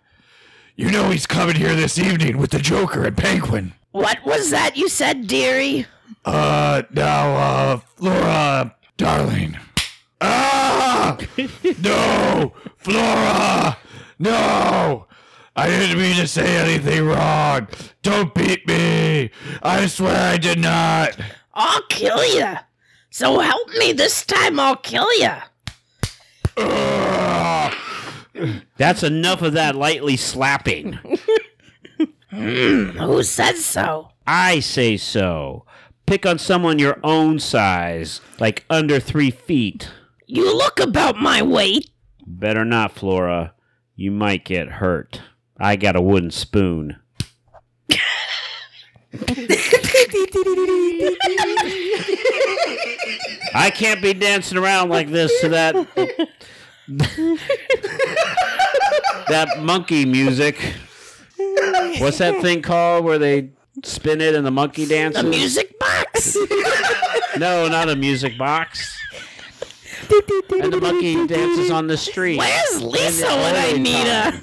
You know he's coming here this evening with the Joker and Penguin. what was that you said, dearie? Uh, now, uh, Flora, darling. Ah! No! Flora! No! I didn't mean to say anything wrong. Don't beat me. I swear I did not. I'll kill you. So help me this time. I'll kill you. That's enough of that lightly slapping. Who says so? I say so. Pick on someone your own size, like under three feet. You look about my weight. Better not, Flora. You might get hurt. I got a wooden spoon. I can't be dancing around like this to that that monkey music. What's that thing called where they spin it and the monkey dances? The music box. No, not a music box. and the monkey dances on the street. Where's Lisa when I need her?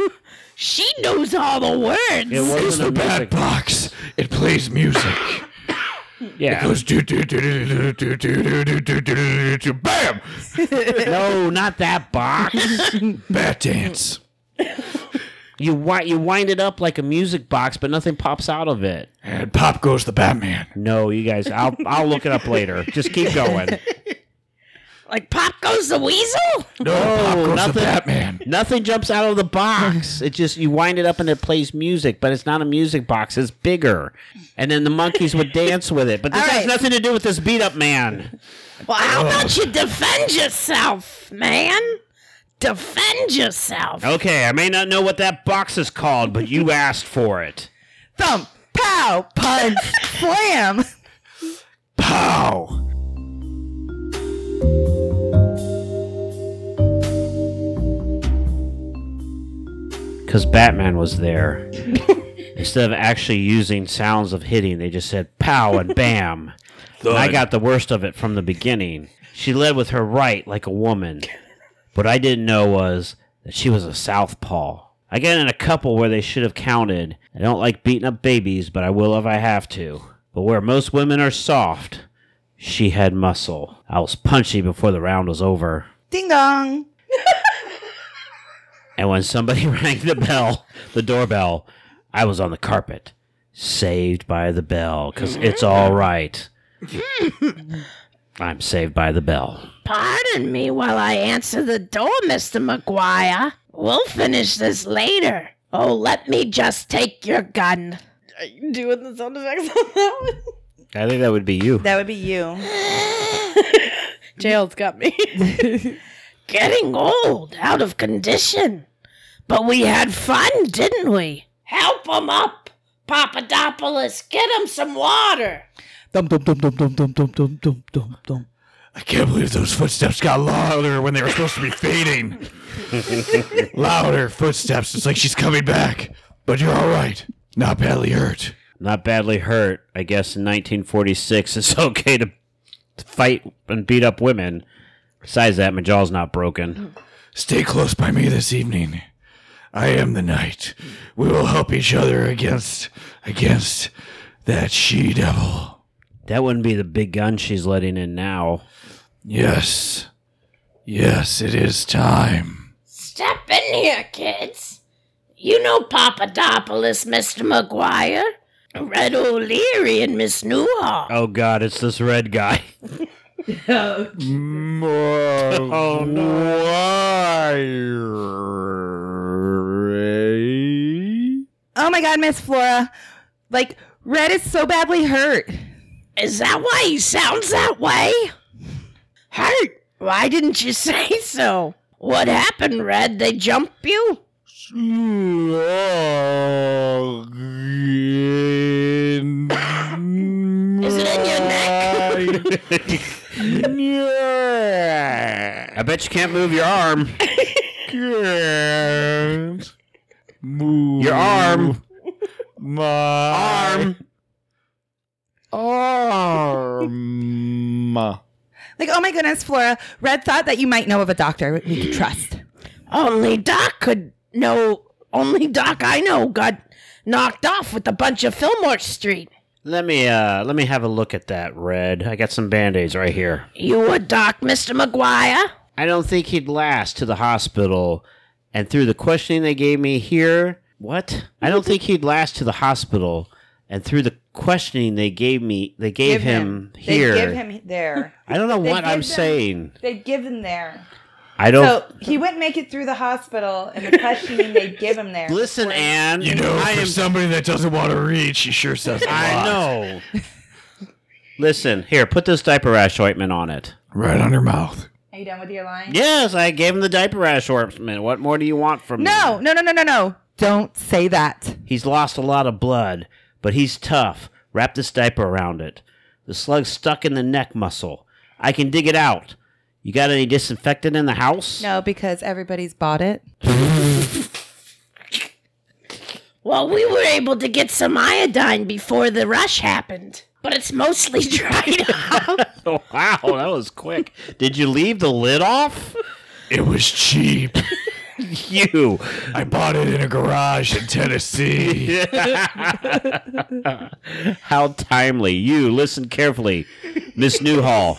She knows all the words. It It's wasn't the a bad music box. It plays music. Yeah. It goes do do do do do do do do do do do do bam. no, not that box. Bat dance. You wi- you wind it up like a music box, but nothing pops out of it. And pop goes the Batman. No, you guys, I'll I'll look it up later. Just keep going. Like Pop Goes the Weasel? No, pop goes the nothing. Batman. Nothing jumps out of the box. It just you wind it up and it plays music, but it's not a music box. It's bigger, and then the monkeys would dance with it. But this All has right. nothing to do with this beat up man. Well, how about you defend yourself, man? Defend yourself. Okay, I may not know what that box is called, but you asked for it. Thump, pow, punch, slam. Pow. Because Batman was there. Instead of actually using sounds of hitting, they just said pow and bam. And I got the worst of it from the beginning. She led with her right like a woman. What I didn't know was that she was a southpaw. I got in a couple where they should have counted. I don't like beating up babies, but I will if I have to. But where most women are soft, she had muscle. I was punchy before the round was over. Ding dong. And when somebody rang the bell, the doorbell, I was on the carpet, saved by the bell, because it's all right. I'm saved by the bell. Pardon me while I answer the door, Mr. McGuire. We'll finish this later. Oh, let me just take your gun. Are you doing the sound effects on that one? I think that would be you. That would be you. Jail's got me. Getting old, out of condition. But we had fun, didn't we? Help him up, Papadopoulos. Get him some water. Dum dum dum dum dum dum dum dum dum dum dum. I can't believe those footsteps got louder when they were supposed to be fading. louder footsteps. It's like she's coming back. But you're all right. Not badly hurt. Not badly hurt. I guess in 1946 it's okay to fight and beat up women. Besides that, my jaw's not broken. Stay close by me this evening. I am the knight. We will help each other against against that she devil. That wouldn't be the big gun she's letting in now. Yes. Yes, it is time. Step in here, kids. You know Papadopoulos, Mr. McGuire. Red O'Leary and Miss Newhall. Oh god, it's this red guy. oh Oh my god, Miss Flora. Like, Red is so badly hurt. Is that why he sounds that way? Hurt? Why didn't you say so? What happened, Red? They jump you? Is it in your neck? I bet you can't move your arm. Can't Move your arm. My Arm. arm. Like, oh my goodness, Flora. Red thought that you might know of a doctor we could trust. Only Doc could know. Only Doc I know got knocked off with a bunch of Fillmore Street. Let me uh let me have a look at that, Red. I got some band-aids right here. You a Doc, Mr. McGuire? I don't think he'd last to the hospital. And through the questioning they gave me here, what? I don't think he'd last to the hospital. And through the questioning they gave me, they gave him, here. They give him there. I don't know They what I'm them- saying. They give him there. I don't. So he wouldn't make it through the hospital, and the questioning they give him there. Listen, Anne. You know, I for am. somebody that doesn't want to read, she sure says a I lot. I know. Listen, here, put this diaper rash ointment on it. Right on her mouth. Are you done with your line? Yes, I gave him the diaper rash ointment. What more do you want from me? No, no, no, no, no, no. Don't say that. He's lost a lot of blood, but he's tough. Wrap this diaper around it. The slug's stuck in the neck muscle. I can dig it out. You got any disinfectant in the house? No, because everybody's bought it. Well, we were able to get some iodine before the rush happened, but it's mostly dried up. Oh, wow, that was quick. Did you leave the lid off? It was cheap. you. I bought it in a garage in Tennessee. How timely. You, listen carefully. Miss Newhall,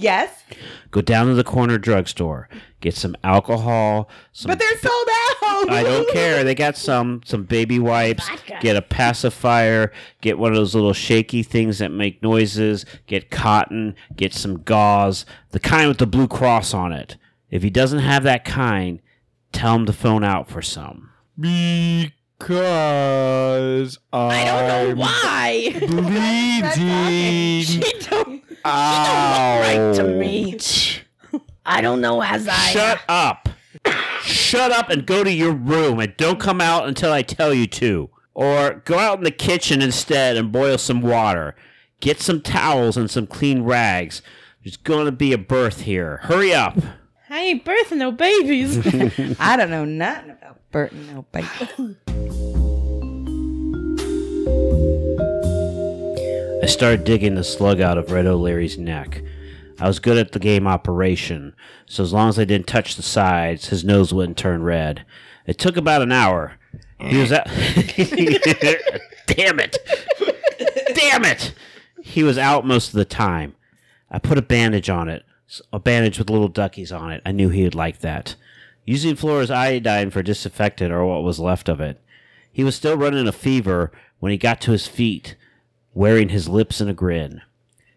Yes, go down to the corner drugstore. Get some alcohol. Some but they're sold out. I don't care. They got some some baby wipes. Get a pacifier. Get one of those little shaky things that make noises. Get cotton. Get some gauze. The kind with the blue cross on it. If he doesn't have that kind, tell him to phone out for some. Because I don't know why. bleeding. She don't. She don't look right to me. I don't know as I. Shut up. Shut up and go to your room and don't come out until I tell you to. Or go out in the kitchen instead and boil some water. Get some towels and some clean rags. There's going to be a birth here. Hurry up. I ain't birthing no babies. I don't know nothing about birthing No, baby. I started digging the slug out of Red O'Leary's neck. I was good at the game operation, so as long as I didn't touch the sides, his nose wouldn't turn red. It took about an hour. He was out. Damn it! Damn it! He was out most of the time. I put a bandage on it, a bandage with little duckies on it. I knew he would like that. Using Flora's iodine for disinfectant or what was left of it. He was still running a fever when he got to his feet, wearing his lips in a grin.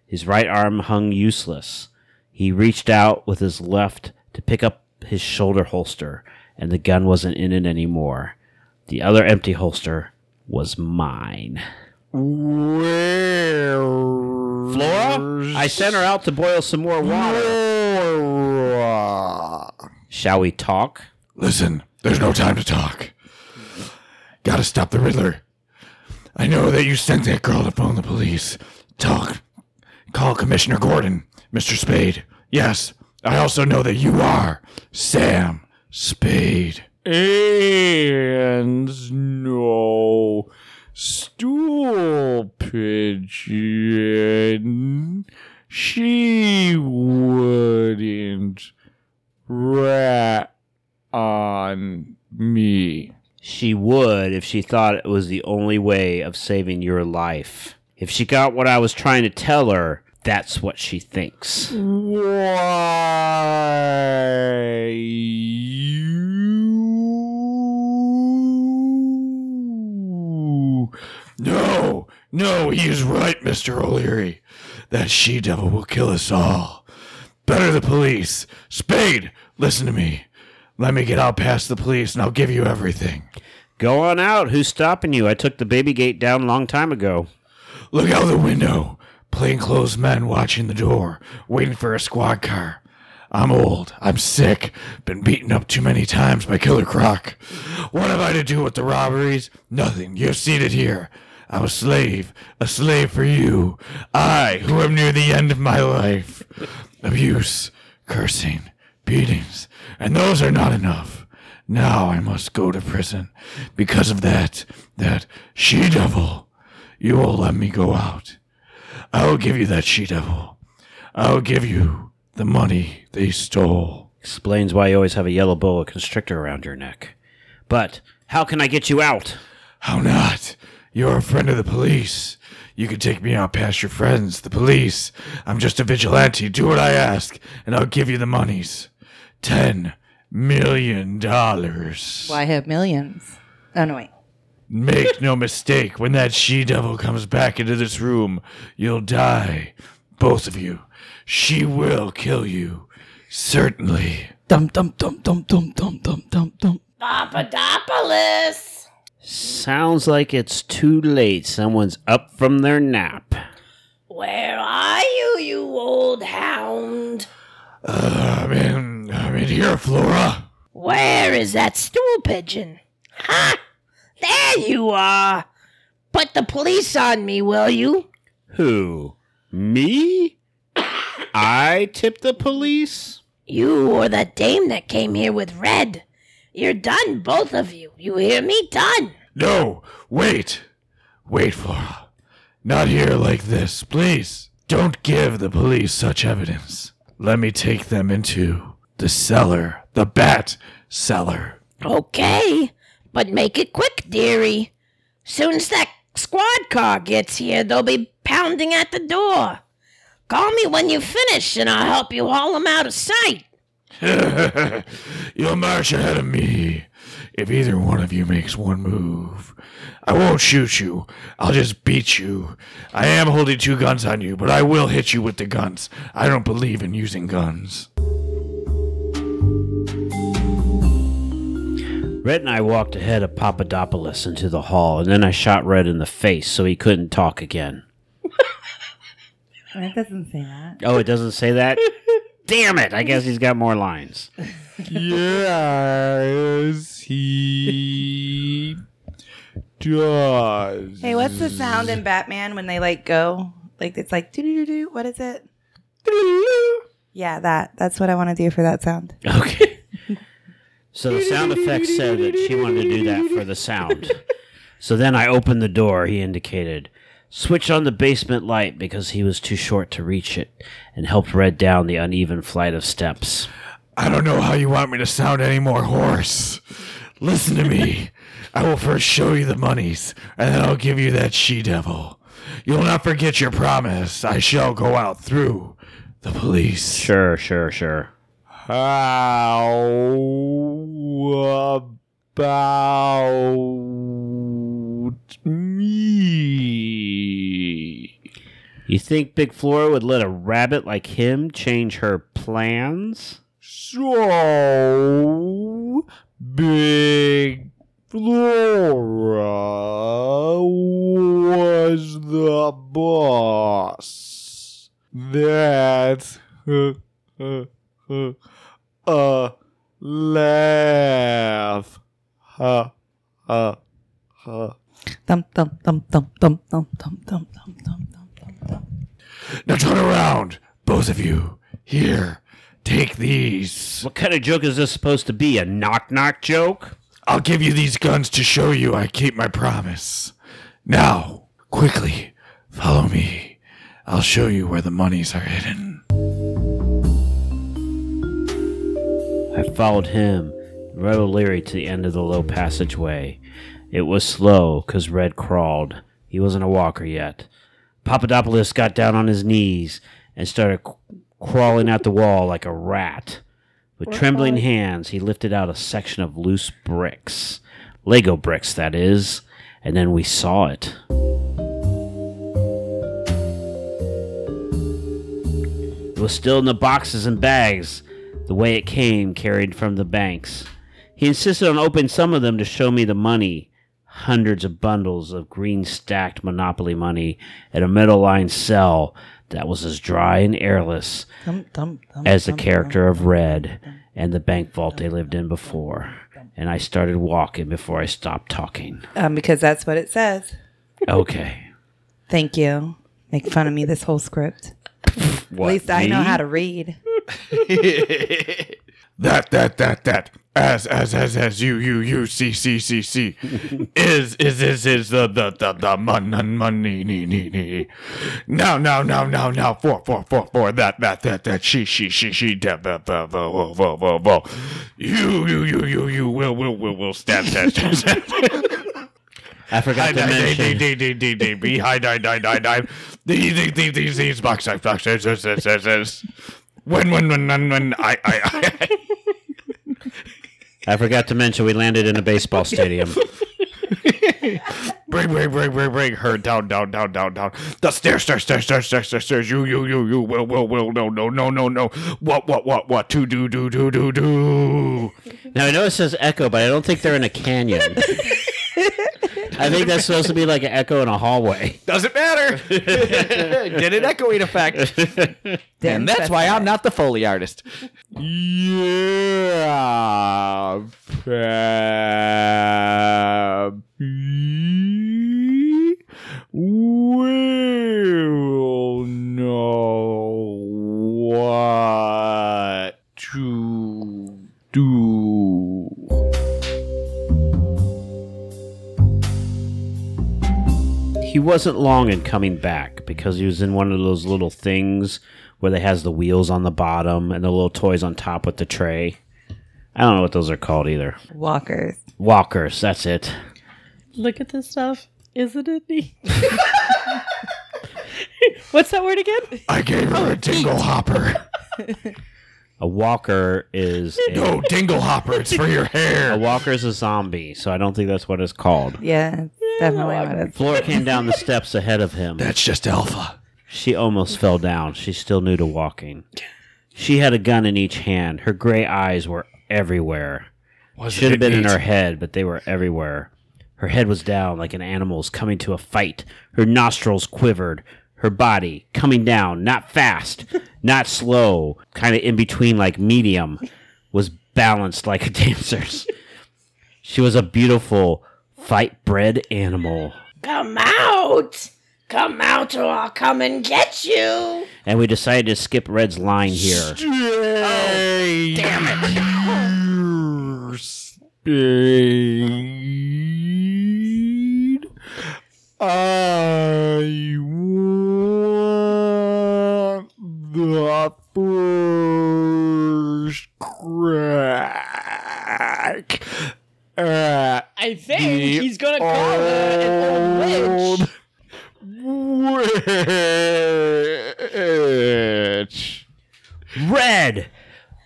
His right arm hung useless. He reached out with his left to pick up his shoulder holster, and the gun wasn't in it anymore. The other empty holster was mine. Where? Flora, I sent her out to boil some more water. Flora. Shall we talk? Listen, there's no time to talk. Gotta stop the Riddler. I know that you sent that girl to phone the police. Talk. Call Commissioner Gordon, Mr. Spade. Yes, I also know that you are Sam Spade. And no stool pigeon. She wouldn't rat on me. She would if she thought it was the only way of saving your life. If she got what I was trying to tell her, that's what she thinks. Why you? No, no, he is right, Mr. O'Leary. That she devil will kill us all. Better the police. Spade, listen to me. Let me get out past the police and I'll give you everything. Go on out. Who's stopping you? I took the baby gate down a long time ago. Look out the window. Plainclothes men watching the door, waiting for a squad car. I'm old. I'm sick. Been beaten up too many times by Killer Croc. What have I to do with the robberies? Nothing. You've seen it here. I'm a slave. A slave for you. I, who am near the end of my life. Abuse, cursing, beatings. And those are not enough. Now I must go to prison. Because of that, that she devil. You will let me go out. I will give you that she devil. I will give you the money they stole. Explains why you always have a yellow boa constrictor around your neck. But how can I get you out? How not? You're a friend of the police. You can take me out past your friends, the police. I'm just a vigilante. Do what I ask, and I'll give you the monies. Ten million dollars. Well, I have millions. Oh no, wait. Make no mistake, when that she devil comes back into this room, you'll die. Both of you. She will kill you. Certainly. Dum dum dum dum dum dum dum dum dum. Papadopoulos. Sounds like it's too late. Someone's up from their nap. Where are you, you old hound? Uh, I'm in, I'm in here, Flora. Where is that stool pigeon? Ha! There you are. Put the police on me, will you? Who? Me? I tipped the police? You or the dame that came here with Red. You're done, both of you. You hear me? Done. No, wait. Wait, Flora. Not here like this, please. Don't give the police such evidence. Let me take them into the cellar, the bat cellar. Okay, but make it quick, dearie. Soon as that squad car gets here, they'll be pounding at the door. Call me when you finish, and I'll help you haul 'em out of sight. You'll march ahead of me. If either one of you makes one move, I won't shoot you. I'll just beat you. I am holding two guns on you, but I will hit you with the guns. I don't believe in using guns. Red and I walked ahead of Papadopoulos into the hall, and then I shot Red in the face so he couldn't talk again. It doesn't say that. Oh, it doesn't say that? Damn it! I guess he's got more lines. Yes, he does. Hey, what's the sound in Batman when they like go? Like it's like doo doo doo. What is it? Yeah, that. That's what I want to do for that sound. Okay. So the sound effects said that she wanted to do that for the sound. So then I opened the door he indicated. Switch on the basement light because he was too short to reach it, and helped Red down the uneven flight of steps. I don't know how you want me to sound any more hoarse. Listen to me. I will first show you the monies, and then I'll give you that she devil. You'll not forget your promise. I shall go out through the police. Sure, sure, sure. How about me? You think Big Flora would let a rabbit like him change her plans? So, Big Flora was the boss. That uh, laugh. Ha, ha, ha. Thump thump thump thump thump thump thump thump thump thump thump thump. Now turn around, both of you. Here, take these. What kind of joke is this supposed to be? A knock knock joke? I'll give you these guns to show you I keep my promise. Now, quickly, follow me. I'll show you where the monies are hidden. I followed him, Red O'Leary, to the end of the low passageway. It was slow, 'cause Red crawled. He wasn't a walker yet. Papadopoulos got down on his knees and started c- crawling out the wall like a rat. With trembling hands, he lifted out a section of loose bricks. Lego bricks, that is. And then we saw it. It was still in the boxes and bags, the way it came, carried from the banks. He insisted on opening some of them to show me the money. Hundreds of bundles of green stacked Monopoly money in a metal lined cell that was as dry and airless Thump thump thump. as the thump, character of Red and the bank vault they lived in before. And I started walking before I stopped talking. Um, because that's what it says. Okay. Thank you. Make fun of me this whole script. What, At least I know how to read. That, that, that, that. As, as, as, as, you, you, you, see, see, see, see. is, is, is, is the, the, the, the money, money, nee, nee, nee. Now, now, now, now, now, for, for, for, for, that, that, that, that, she, she, she, she, da, ba, ba, ba, wo, wo, wo, wo. You, you, you, you, you, will, will, will, will, stab, stab, stab, stab. I forgot to Hi, mention. di, di, di, di, di, hi, di, di, di, di. These, these, these, these, these, box, box, box, When, when, when, when, when, I, I, I. I forgot to mention we landed in a baseball stadium. Bring, bring, bring, bring, bring her down, down, down, down, down. The stairs, stairs, stairs, stairs, stairs, stairs, stairs. You, you, you, you. Will, will, will. No, no, no, no, no. What, what, what, what? To do, do, do, do, do. Now I know it says echo, but I don't think they're in a canyon. I think that's supposed to be like an echo in a hallway. Doesn't matter. Did an echoing effect. and that's why I'm not the Foley artist. Yeah, Pappy will know what to do. He wasn't long in coming back because he was in one of those little things where they has the wheels on the bottom and the little toys on top with the tray. I don't know what those are called either. Walkers. Walkers, that's it. Look at this stuff. Isn't it neat? What's that word again? I gave her a oh, dingle hopper. A walker is a, No, dingle hopper. It's for your hair. a walker is a zombie, so I don't think that's what it's called. Yeah, definitely what it's. Flora came down the steps ahead of him. That's just alpha. She almost fell down. She's still new to walking. She had a gun in each hand. Her gray eyes were everywhere. Was Should have it been in her head, but they were everywhere. Her head was down like an animal's coming to a fight. Her nostrils quivered. Her body coming down, not fast, not slow, kind of in between, like medium, was balanced like a dancer's. She was a beautiful, fight bred animal. Come out! Come out or I'll come and get you! And we decided to skip Red's line here. damn it. Speed. I want the first crack at I think he's gonna call her an old witch. witch. Red,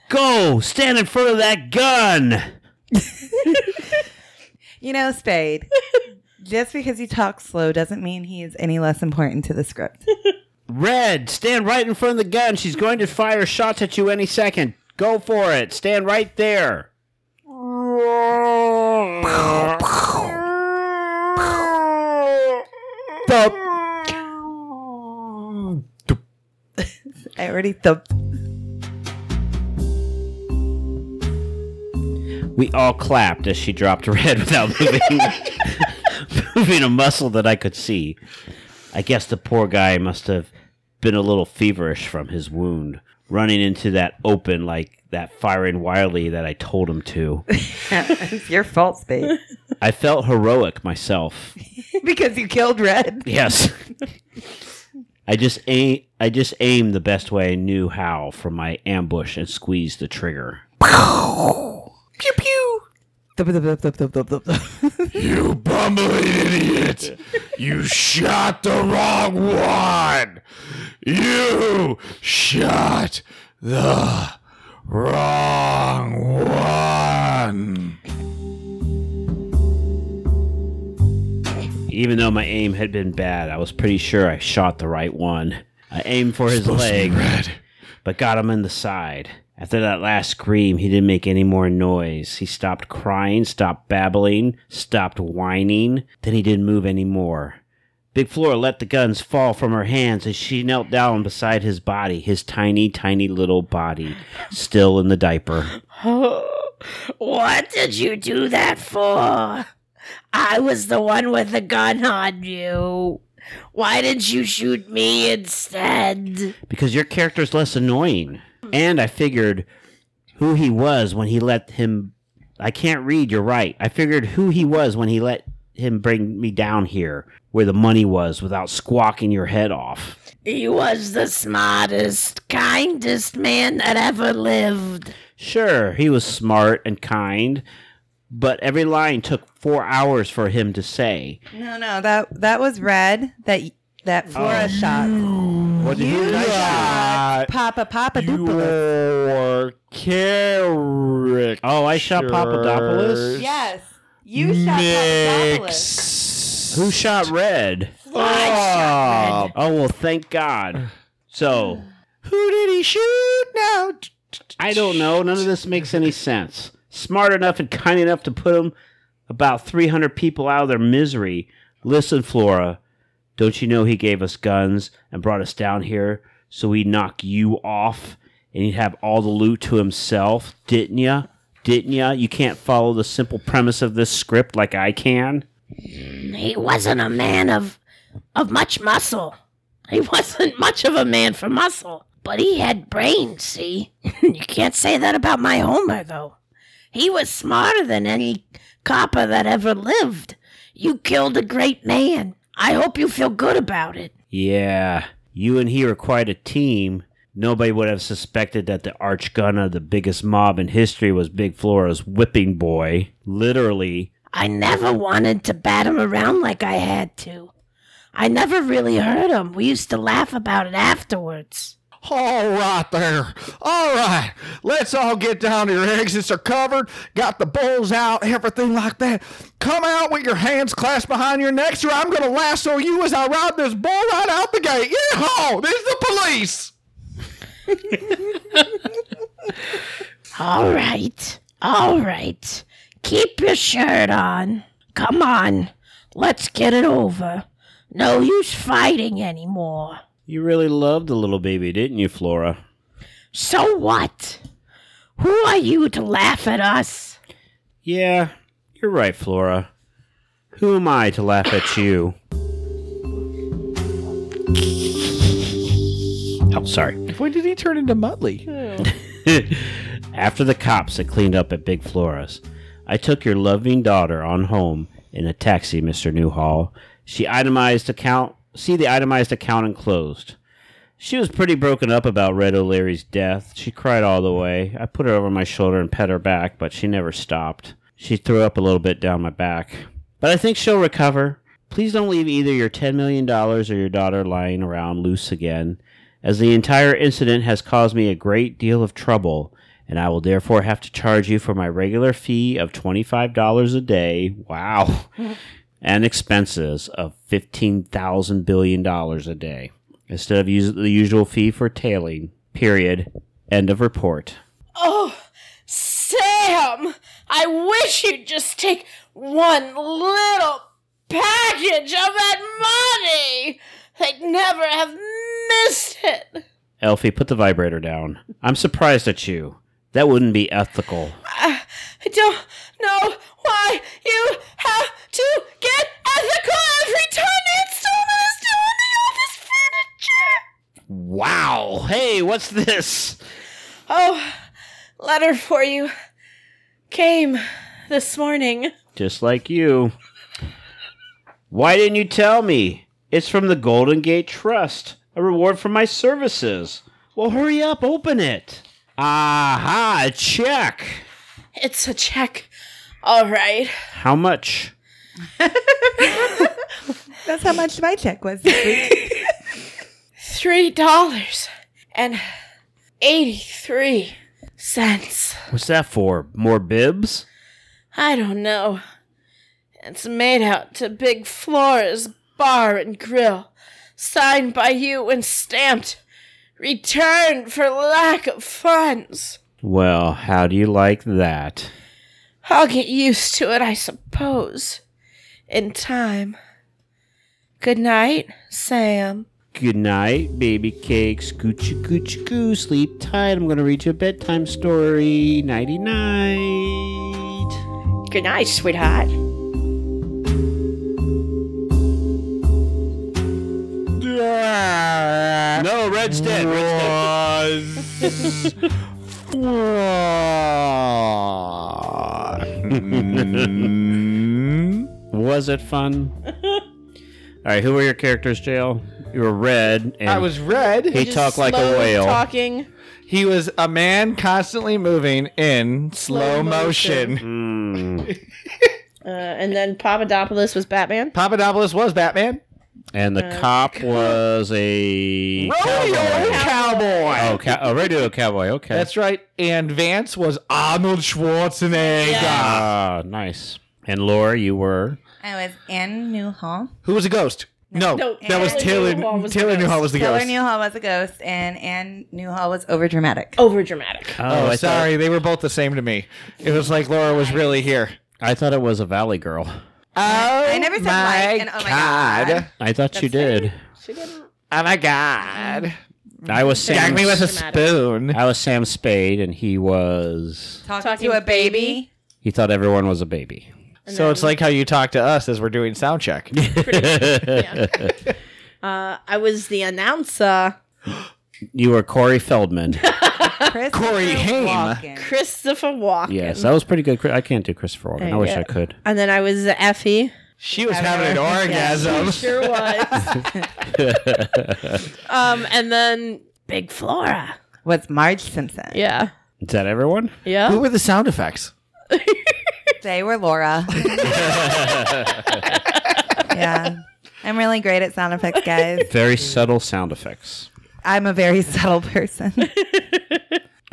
go stand in front of that gun. You know, Spade. just because he talks slow doesn't mean he is any less important to the script. Red, stand right in front of the gun. She's going to fire shots at you any second. Go for it. Stand right there. I already thumped. We all clapped as she dropped Red without moving, moving a muscle that I could see. I guess the poor guy must have been a little feverish from his wound, running into that open like that firing wildly that I told him to. it's your fault, Spade. I felt heroic myself. because you killed Red. Yes. I just aim, I just aimed the best way I knew how from my ambush and squeezed the trigger. Pew pew. You bumbling idiot! You shot the wrong one! You shot the wrong one! Even though my aim had been bad, I was pretty sure I shot the right one. I aimed for his Supposed to be leg, but got him in the side. After that last scream, he didn't make any more noise. He stopped crying, stopped babbling, stopped whining. Then he didn't move any more. Big Flora let the guns fall from her hands as she knelt down beside his body, his tiny, tiny little body, still in the diaper. What did you do that for? I was the one with the gun on you. Why didn't you shoot me instead? because your character's less annoying. And I figured who he was when he let him. I can't read. You're right. I figured who he was when he let him bring me down here, where the money was, without squawking your head off. He was the smartest, kindest man that ever lived. Sure, he was smart and kind, but every line took four hours for him to say. No, no, that that was Red that that Flora oh, shot. What did you Shot Papa Papa Dupla. your character. Oh, I shot Papadopoulos. Yes. You shot Papadopoulos. Who shot Red? Oh, Oh well, thank God. So who did he shoot now? I don't know. None of this makes any sense. Smart enough and kind enough to put him about 300 people out of their misery. Listen, Flora, don't you know he gave us guns and brought us down here so he'd knock you off and he'd have all the loot to himself? Didn't ya? Didn't ya? You can't follow the simple premise of this script like I can? He wasn't a man of of much muscle. He wasn't much of a man for muscle. But he had brains, see? you can't say that about my Homer, though. He was smarter than any copper that ever lived. You killed a great man. I hope you feel good about it. Yeah, you and he are quite a team. Nobody would have suspected that the arch gun of the biggest mob in history was Big Flora's whipping boy. Literally. I never wanted to bat him around like I had to. I never really hurt him. We used to laugh about it afterwards. All right there. All right. Let's all get down. To your exits are covered. Got the bowls out, everything like that. Come out with your hands clasped behind your necks, or I'm going to lasso you as I ride this bull right out the gate. Yeehaw! There's the police. All right. All right. Keep your shirt on. Come on. Let's get it over. No use fighting anymore. You really loved the little baby, didn't you, Flora? So what? Who are you to laugh at us? Yeah, you're right, Flora. Who am I to laugh at you? Oh, sorry. When did he turn into Muttley? After the cops had cleaned up at Big Flora's, I took your loving daughter on home in a taxi, Mr. Newhall. She itemized account see the itemized account enclosed. She was pretty broken up about Red O'Leary's death. She cried all the way. I put her over my shoulder and pet her back, but she never stopped. She threw up a little bit down my back. But I think she'll recover. Please don't leave either your $10 million or your daughter lying around loose again, as the entire incident has caused me a great deal of trouble, and I will therefore have to charge you for my regular fee of $25 a day. Wow. and expenses of $15,000 billion a day, instead of us- the usual fee for tailing. Period. End of report. Oh, Sam! I wish you'd just take one little package of that money. They'd never have missed it. Effie, put the vibrator down. I'm surprised at you. That wouldn't be ethical. Uh, I don't know why you have to get ethical every time the installment is due on the office furniture. Wow. Hey, what's this? Oh, letter for you. Came this morning. Just like you. Why didn't you tell me? It's from the Golden Gate Trust, a reward for my services. Well, hurry up, open it. Aha, a check. It's a check. All right. How much? That's how much my check was this week. Three dollars and eighty-three cents. What's that for? More bibs? I don't know. It's made out to Big Flora's Bar and Grill, signed by you and stamped. Returned for lack of funds. Well, how do you like that? I'll get used to it, I suppose. In time. Good night, Sam. Good night, baby cakes. Goochie goochie goo. Sleep tight. I'm gonna read you a bedtime story. Nighty night. Good night, sweetheart. No, Red's dead. Red's dead. Was hmm. It fun? All right, who were your characters, JL? You were Red. And I was red. He talked like a whale. Talking. He was a man constantly moving in slow, motion. Mm. Uh, and then Papadopoulos was Batman. Papadopoulos was Batman. And the cop was a Rodeo cowboy. oh, ca- a radio cowboy. Okay, That's right. And Vance was Arnold Schwarzenegger. ah nice. And Laura, you were I was Anne Newhall. Who was a ghost? No, No, that was Taylor Taylor. Newhall was the Taylor ghost. Newhall was the Taylor ghost. Newhall was a ghost, and Anne Newhall was overdramatic. Over dramatic. Oh, oh, I sorry. They were both the same to me. It was like Laura was really here. I thought it was a Valley Girl. Oh, I never said like, and oh my God. I thought you did. She didn't. Oh my god. I was Sam. Gag me with a Dramatic. spoon. I was Sam Spade, and he was. Talking, Talking to a baby. baby. He thought everyone was a baby. So it's like how you talk to us as we're doing sound check. Uh, I was the announcer, You were Corey Feldman. Corey Haim. Walken. Christopher Walken. yes, that was pretty good. I can't do Christopher Walken. I wish Yeah. I could. And then I was Effie. She was having an orgasm. Sure was. um, and then Big Flora. Was Marge Simpson. Yeah. Is that everyone? Yeah. Who were the sound effects? They were Laura. yeah. I'm really great at sound effects, guys. Very subtle sound effects. I'm a very subtle person.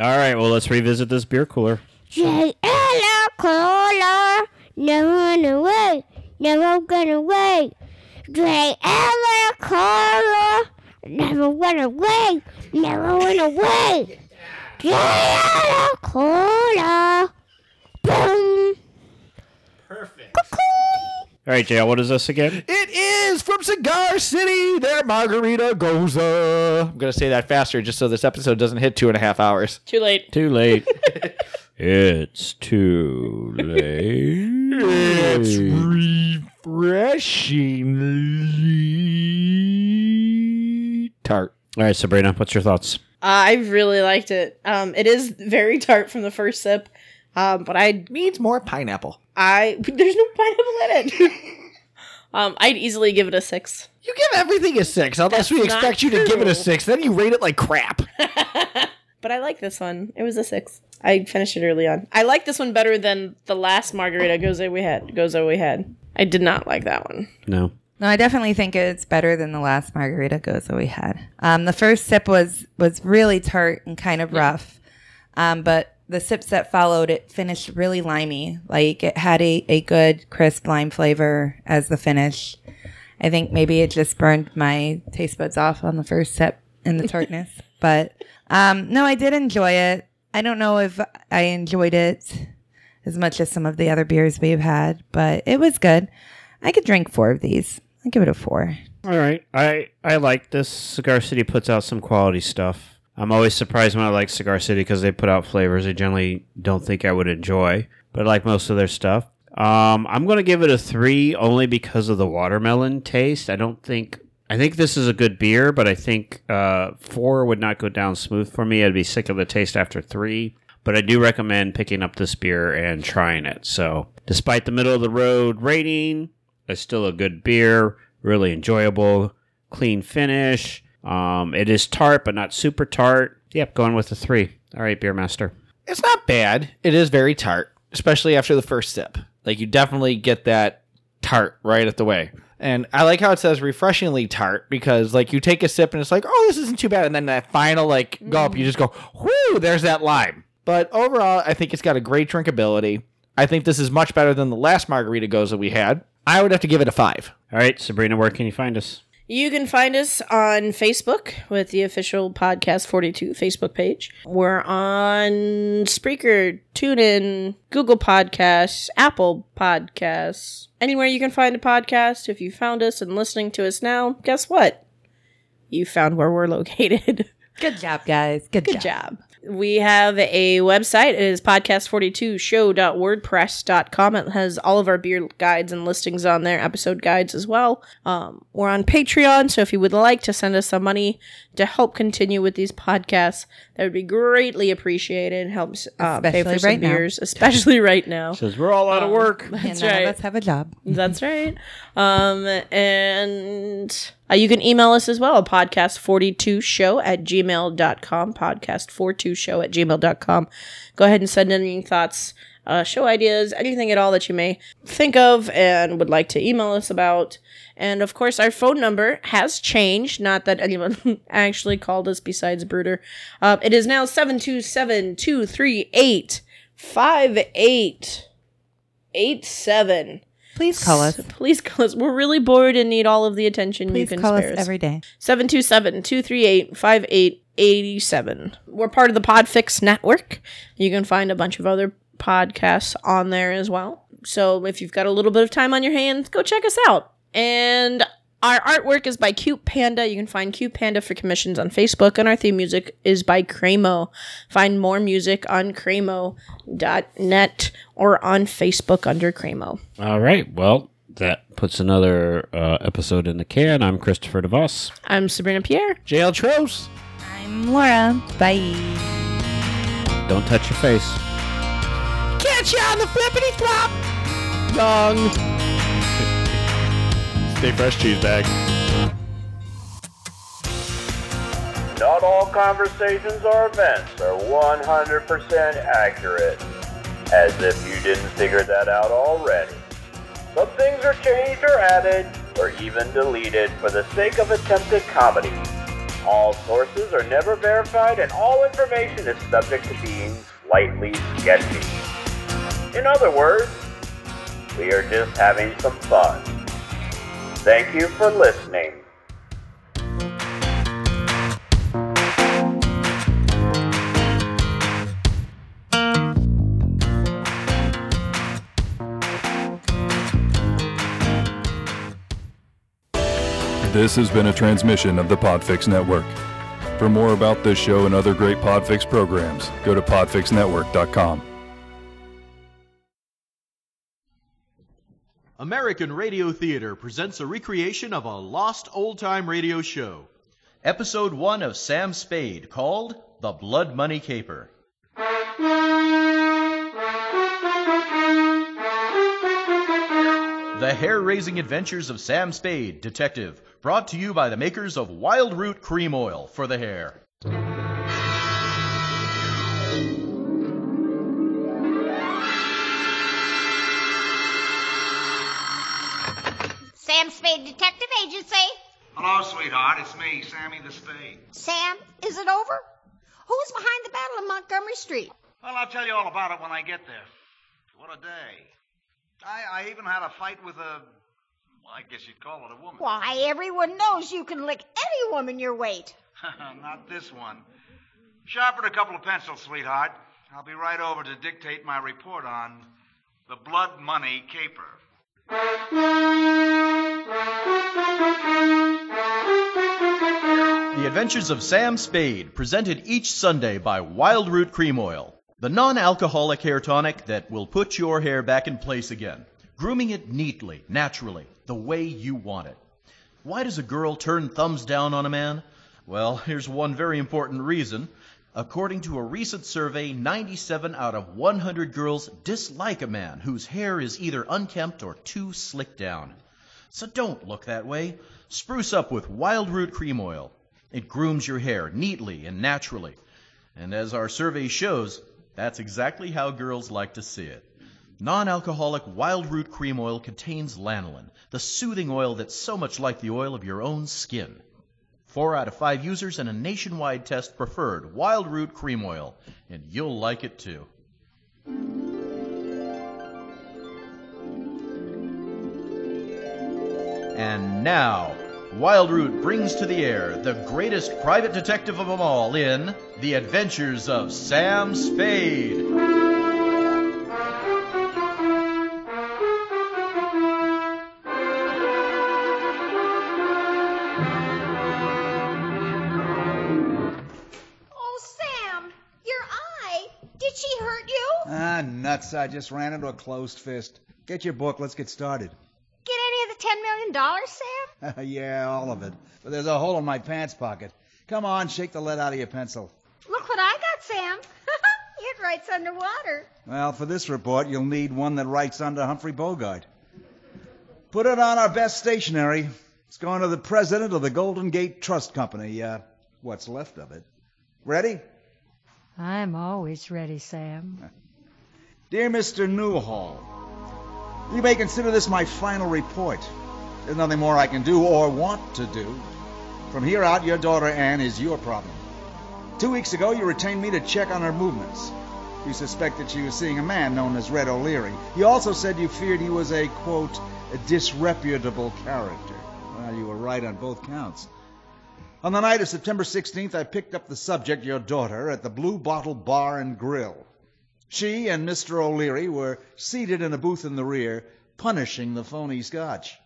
All right, well, let's revisit this beer cooler. Say hello, Cola. Never run away. Never run away. Say hello, Cola. Never run away. Never run away. Say hello, Cola. Boom. All right, JL, what is this again? It is from Cigar City, their margarita gose. I'm going to say that faster just so this episode doesn't hit two and a half hours. Too late. Too late. it's too late. It's refreshingly tart. All right, Sabrina, what's your thoughts? I really liked it. Um, it is very tart from the first sip. Um, but I Needs more pineapple. I there's no pineapple in it. um, I'd easily give it a six. You give everything a six, unless That's we expect you to give it a six. Then you rate it like crap. But I like this one. It was a six. I finished it early on. I like this one better than the last margarita gose we had. Gose we had. I did not like that one. No. No, I definitely think it's better than the last margarita gose we had. Um, the first sip was was really tart and kind of rough, um, but the sips that followed it finished really limey. Like it had a, a good crisp lime flavor as the finish. I think maybe it just burned my taste buds off on the first sip in the tartness, but um, no, I did enjoy it. I don't know if I enjoyed it as much as some of the other beers we've had, but it was good. I could drink four of these. I give it a four. All right. I I like this. Cigar City puts out some quality stuff. I'm always surprised when I like Cigar City because they put out flavors I generally don't think I would enjoy, but I like most of their stuff. Um, I'm going to give it a three only because of the watermelon taste. I don't think. I think this is a good beer, but I think uh, four would not go down smooth for me. I'd be sick of the taste after three. But I do recommend picking up this beer and trying it. So, despite the middle of the road rating, it's still a good beer, really enjoyable, clean finish. Um, it is tart, but not super tart. Yep, going with a three. All right, Beer Master. It's not bad. It is very tart, especially after the first sip. Like you definitely get that tart right at the way. And I like how it says refreshingly tart because like you take a sip and it's like, oh, this isn't too bad. And then that final like gulp, you just go, whoo, there's that lime. But overall, I think it's got a great drinkability. I think this is much better than the last margarita gose that we had. I would have to give it a five. All right, Sabrina, where can you find us? You can find us on Facebook with the official Podcast 42 Facebook page. We're on Spreaker, TuneIn, Google Podcasts, Apple Podcasts, anywhere you can find a podcast. If you found us and listening to us now, guess what? You found where we're located. Good job, guys. Good, Good job. We have a website. It is podcast42show.wordpress.com. It has all of our beer guides and listings on there, episode guides as well. Um, we're on Patreon, so if you would like to send us some money to help continue with these podcasts, that would be greatly appreciated. Helps uh, pay for Especially some right now. beers, especially right now. Says we're all out of work. And That's none right. of us have a job. That's right. Um, and uh, you can email us as well, podcast42show at gmail.com, podcast42show at gmail.com. Go ahead and send any thoughts, uh, show ideas, anything at all that you may think of and would like to email us about. And of course, our phone number has changed. Not that anyone actually called us besides Bruder. Uh, it is now 727 238 5887. Please call us. Please call us. We're really bored and need all of the attention you can call us spare us. every day. 727-238-5887. We're part of the Podfix network. You can find a bunch of other podcasts on there as well. So if you've got a little bit of time on your hands, go check us out. And our artwork is by Cute Panda. You can find Cute Panda for commissions on Facebook, and our theme music is by Cramo. Find more music on cramo.net or on Facebook under Cramo. All right, well, that puts another uh, episode in the can. I'm Christopher DeVos. I'm Sabrina Pierre. JL Tros. I'm Laura. Bye. Don't touch your face. Catch you on the flippity flop. Dong. Stay fresh, cheese bag. Not all conversations or events are 100% accurate. As if you didn't figure that out already. Some things are changed or added, or even deleted for the sake of attempted comedy. All sources are never verified, and all information is subject to being slightly sketchy. In other words, we are just having some fun. Thank you for listening. This has been a transmission of the Podfix Network. For more about this show and other great Podfix programs, go to podfixnetwork.com. American Radio Theater presents a recreation of a lost old time radio show. Episode 1 of Sam Spade called The Blood Money Caper. The hair raising adventures of Sam Spade, detective, brought to you by the makers of Wildroot Cream Oil for the hair. Sam Spade Detective Agency. Hello, sweetheart. It's me, Sammy the Spade. Sam, is it over? Who's behind the battle of Montgomery Street? Well, I'll tell you all about it when I get there. What a day. I, I even had a fight with a. Well, I guess you'd call it a woman. Why, everyone knows you can lick any woman your weight. Not this one. Sharpen a couple of pencils, sweetheart. I'll be right over to dictate my report on the blood money caper. The Adventures of Sam Spade, presented each Sunday by Wildroot Cream Oil, the non alcoholic hair tonic that will put your hair back in place again, grooming it neatly, naturally, the way you want it. Why does a girl turn thumbs down on a man? Well, here's one very important reason. According to a recent survey, 97 out of 100 girls dislike a man whose hair is either unkempt or too slicked down. So don't look that way. Spruce up with Wildroot Cream Oil. It grooms your hair neatly and naturally. And as our survey shows, that's exactly how girls like to see it. Non alcoholic Wildroot Cream Oil contains lanolin, the soothing oil that's so much like the oil of your own skin. Four out of five users in a nationwide test preferred Wildroot Cream Oil, and you'll like it too. And now, Wildroot brings to the air the greatest private detective of them all in The Adventures of Sam Spade. Nuts. I just ran into a closed fist. Get your book. Let's get started. Get any of the $10 million, Sam? yeah, all of it. But there's a hole in my pants pocket. Come on, shake the lead out of your pencil. Look what I got, Sam. it writes underwater. Well, for this report, you'll need one that writes under Humphrey Bogart. Put it on our best stationery. It's going to the president of the Golden Gate Trust Company. Uh, what's left of it. Ready? I'm always ready, Sam. Dear Mr. Newhall, you may consider this my final report. There's nothing more I can do or want to do. From here out, your daughter Anne is your problem. Two weeks ago, you retained me to check on her movements. You suspected she was seeing a man known as Red O'Leary. You also said you feared he was a, quote, a disreputable character. Well, you were right on both counts. On the night of September 16th, I picked up the subject, your daughter, at the Blue Bottle Bar and Grill. She and Mr. O'Leary were seated in a booth in the rear, punishing the phony scotch.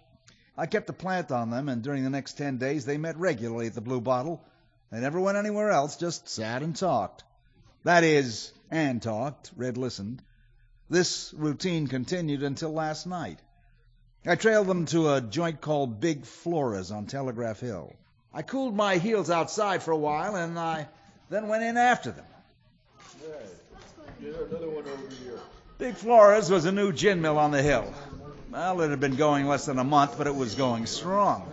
I kept a plant on them, and during the next ten days they met regularly at the Blue Bottle. They never went anywhere else, just sat and talked. That is, Anne talked, Red listened. This routine continued until last night. I trailed them to a joint called Big Flora's on Telegraph Hill. I cooled my heels outside for a while, and I then went in after them. Another one over here. Big Flora's was a new gin mill on the hill. Well, it had been going less than a month, but it was going strong.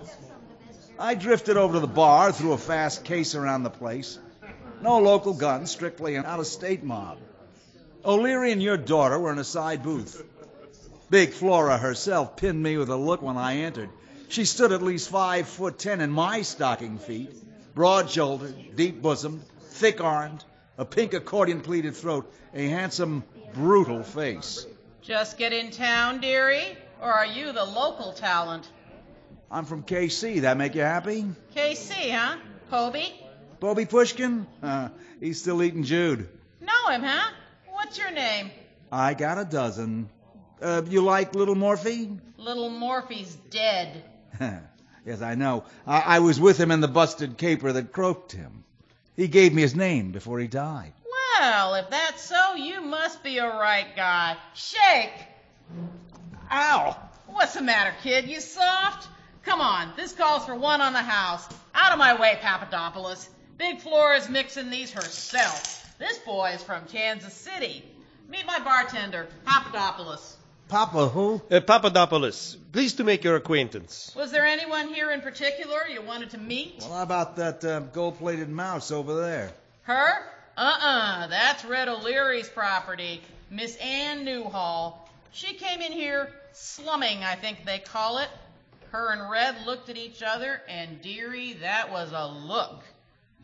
I drifted over to the bar, threw a fast case around the place. No local guns, strictly an out of state mob. O'Leary and your daughter were in a side booth. Big Flora herself pinned me with a look when I entered. She stood at least five foot ten in my stocking feet, broad shouldered, deep bosomed, thick armed, a pink accordion pleated throat, a handsome, brutal face. Just get in town, dearie? Or are you the local talent? I'm from KC. That make you happy? KC, huh? Hobie? Bobby Pushkin? Uh, he's still eating Jude. Know him, huh? What's your name? I got a dozen. Uh, you like Little Morphy? Little Morphy's dead. yes, I know. I-, I was with him in the busted caper that croaked him. He gave me his name before he died. Well, if that's so, you must be a right guy. Shake! Ow! What's the matter, kid? You soft? Come on, this calls for one on the house. Out of my way, Papadopoulos. Big Flora's mixing these herself. This boy is from Kansas City. Meet my bartender, Papadopoulos. Papa who? Uh, Papadopoulos, pleased to make your acquaintance. Was there anyone here in particular you wanted to meet? Well, how about that uh, gold-plated mouse over there? Her? Uh-uh, that's Red O'Leary's property. Miss Ann Newhall. She came in here slumming, I think they call it. Her and Red looked at each other, and dearie, that was a look.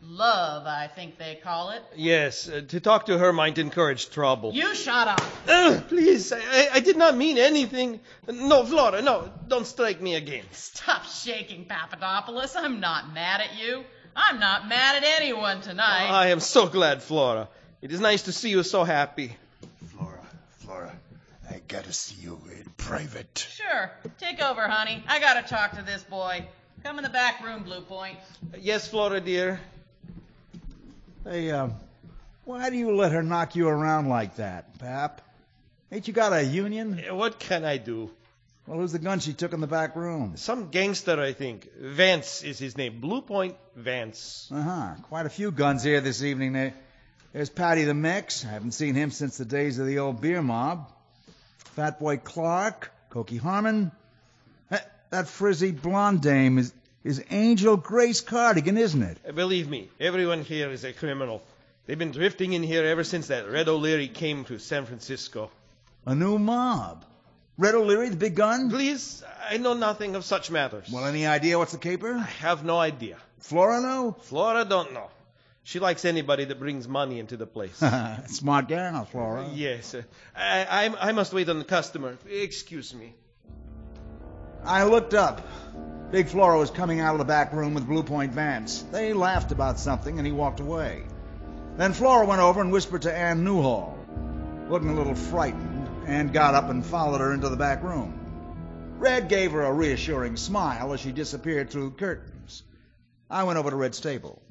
Love, I think they call it. Yes, uh, to talk to her might encourage trouble. You shut up. Uh, please, I, I did not mean anything. No, Flora, no, don't strike me again. Stop shaking, Papadopoulos. I'm not mad at you. I'm not mad at anyone tonight. I am so glad, Flora. It is nice to see you so happy. Flora, Flora, I gotta see you in private. Sure. Take over, honey. I gotta talk to this boy. Come in the back room, Blue Point. Yes, Flora, dear. Hey, uh, why do you let her knock you around like that, Pap? Ain't you got a union? What can I do? Well, who's the gun she took in the back room? Some gangster, I think. Vance is his name. Blue Point Vance. Uh huh. Quite a few guns here this evening. There, there's Paddy the Mex. I haven't seen him since the days of the old beer mob. Fat Boy Clark, Cokie Harmon. That, that frizzy blonde dame is is Angel Grace Cardigan, isn't it? Uh, Believe me, everyone here is a criminal. They've been drifting in here ever since that Red O'Leary came to San Francisco. A new mob. Red O'Leary, the big gun? Please, I know nothing of such matters. Well, any idea what's the caper? I have no idea. Flora know? Flora don't know. She likes anybody that brings money into the place. Smart gal, Flora. yes. Uh, I, I, I must wait on the customer. Excuse me. I looked up. Big Flora was coming out of the back room with Blue Point Vance. They laughed about something and he walked away. Then Flora went over and whispered to Ann Newhall. Looking a little frightened, Ann got up and followed her into the back room. Red gave her a reassuring smile as she disappeared through the curtains. I went over to Red's table.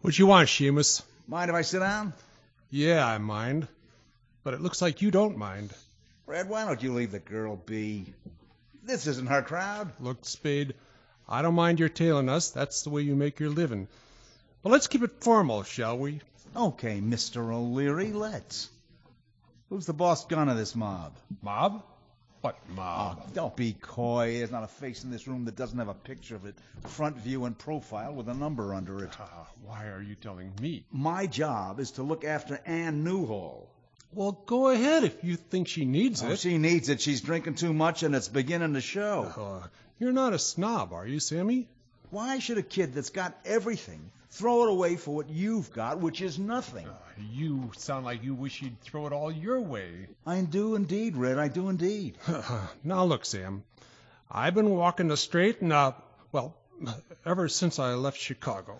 What you want, shamus? Mind if I sit down? Yeah, I mind. But it looks like you don't mind. Red, why don't you leave the girl be? This isn't her crowd. Look, Spade, I don't mind your tailing us. That's the way you make your living. But let's keep it formal, shall we? Okay, Mr. O'Leary, let's. Who's the boss gun of this mob? Mob? What mob? Oh, don't be coy. There's not a face in this room that doesn't have a picture of it, front view and profile with a number under it. Uh, why are you telling me? My job is to look after Ann Newhall. Well, go ahead if you think she needs Oh, it. she needs it. She's drinking too much and it's beginning to show. Uh, you're not a snob, are you, Sammy? Why should a kid that's got everything throw it away for what you've got, which is nothing? You sound like you wish you'd throw it all your way. I do indeed, Red. I do indeed. now look, Sam. I've been walking the straight and, uh, well, ever since I left Chicago.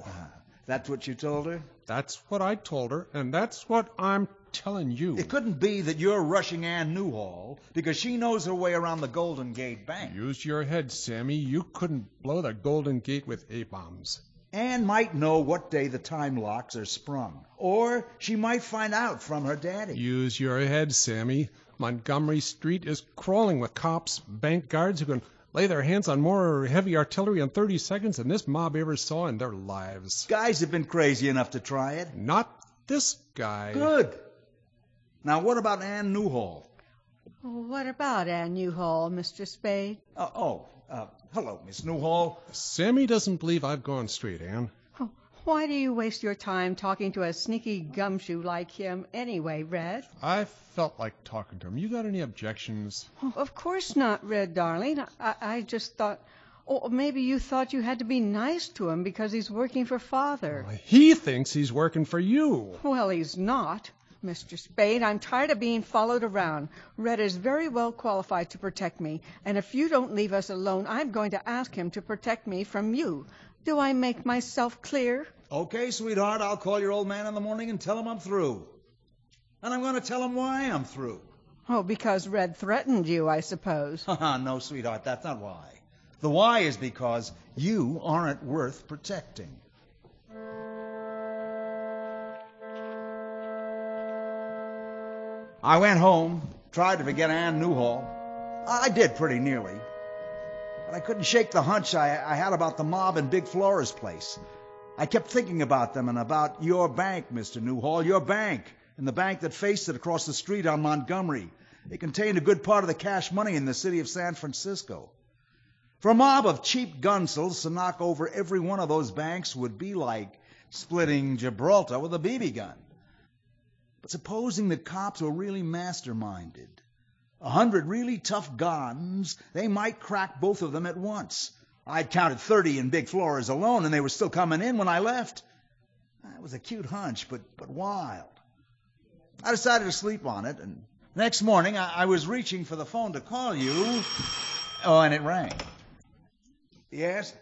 That's what you told her? That's what I told her, and that's what I'm telling you. It couldn't be that you're rushing Ann Newhall because she knows her way around the Golden Gate Bank. Use your head, Sammy. You couldn't blow the Golden Gate with A-bombs. Ann might know what day the time locks are sprung. Or she might find out from her daddy. Use your head, Sammy. Montgomery Street is crawling with cops, bank guards who can lay their hands on more heavy artillery in 30 seconds than this mob ever saw in their lives. Guys have been crazy enough to try it. Not this guy. Good. Now, what about Ann Newhall? What about Ann Newhall, Mr. Spade? Uh, oh, uh, hello, Miss Newhall. Sammy doesn't believe I've gone straight, Anne. Why do you waste your time talking to a sneaky gumshoe like him anyway, Red? I felt like talking to him. You got any objections? Of course not, Red, darling. I, I just thought, oh, maybe you thought you had to be nice to him because he's working for Father. He thinks he's working for you. Well, he's not. Mr. Spade, I'm tired of being followed around. Red is very well qualified to protect me, and if you don't leave us alone, I'm going to ask him to protect me from you. Do I make myself clear? Okay, sweetheart, I'll call your old man in the morning and tell him I'm through. And I'm going to tell him why I'm through. Oh, because Red threatened you, I suppose. Haha, no, sweetheart, that's not why. The why is because you aren't worth protecting. I went home, tried to forget Ann Newhall. I did pretty nearly. But I couldn't shake the hunch I, I had about the mob in Big Flora's place. I kept thinking about them and about your bank, Mr. Newhall, your bank, and the bank that faced it across the street on Montgomery. It contained a good part of the cash money in the city of San Francisco. For a mob of cheap gunsels to knock over every one of those banks would be like splitting Gibraltar with a BB gun. But supposing the cops were really masterminded, a hundred really tough guns, they might crack both of them at once. I'd counted 30 in Big Flora's alone, and they were still coming in when I left. It was a cute hunch, but, but wild. I decided to sleep on it, and next morning I, I was reaching for the phone to call you. Oh, and it rang. Yes?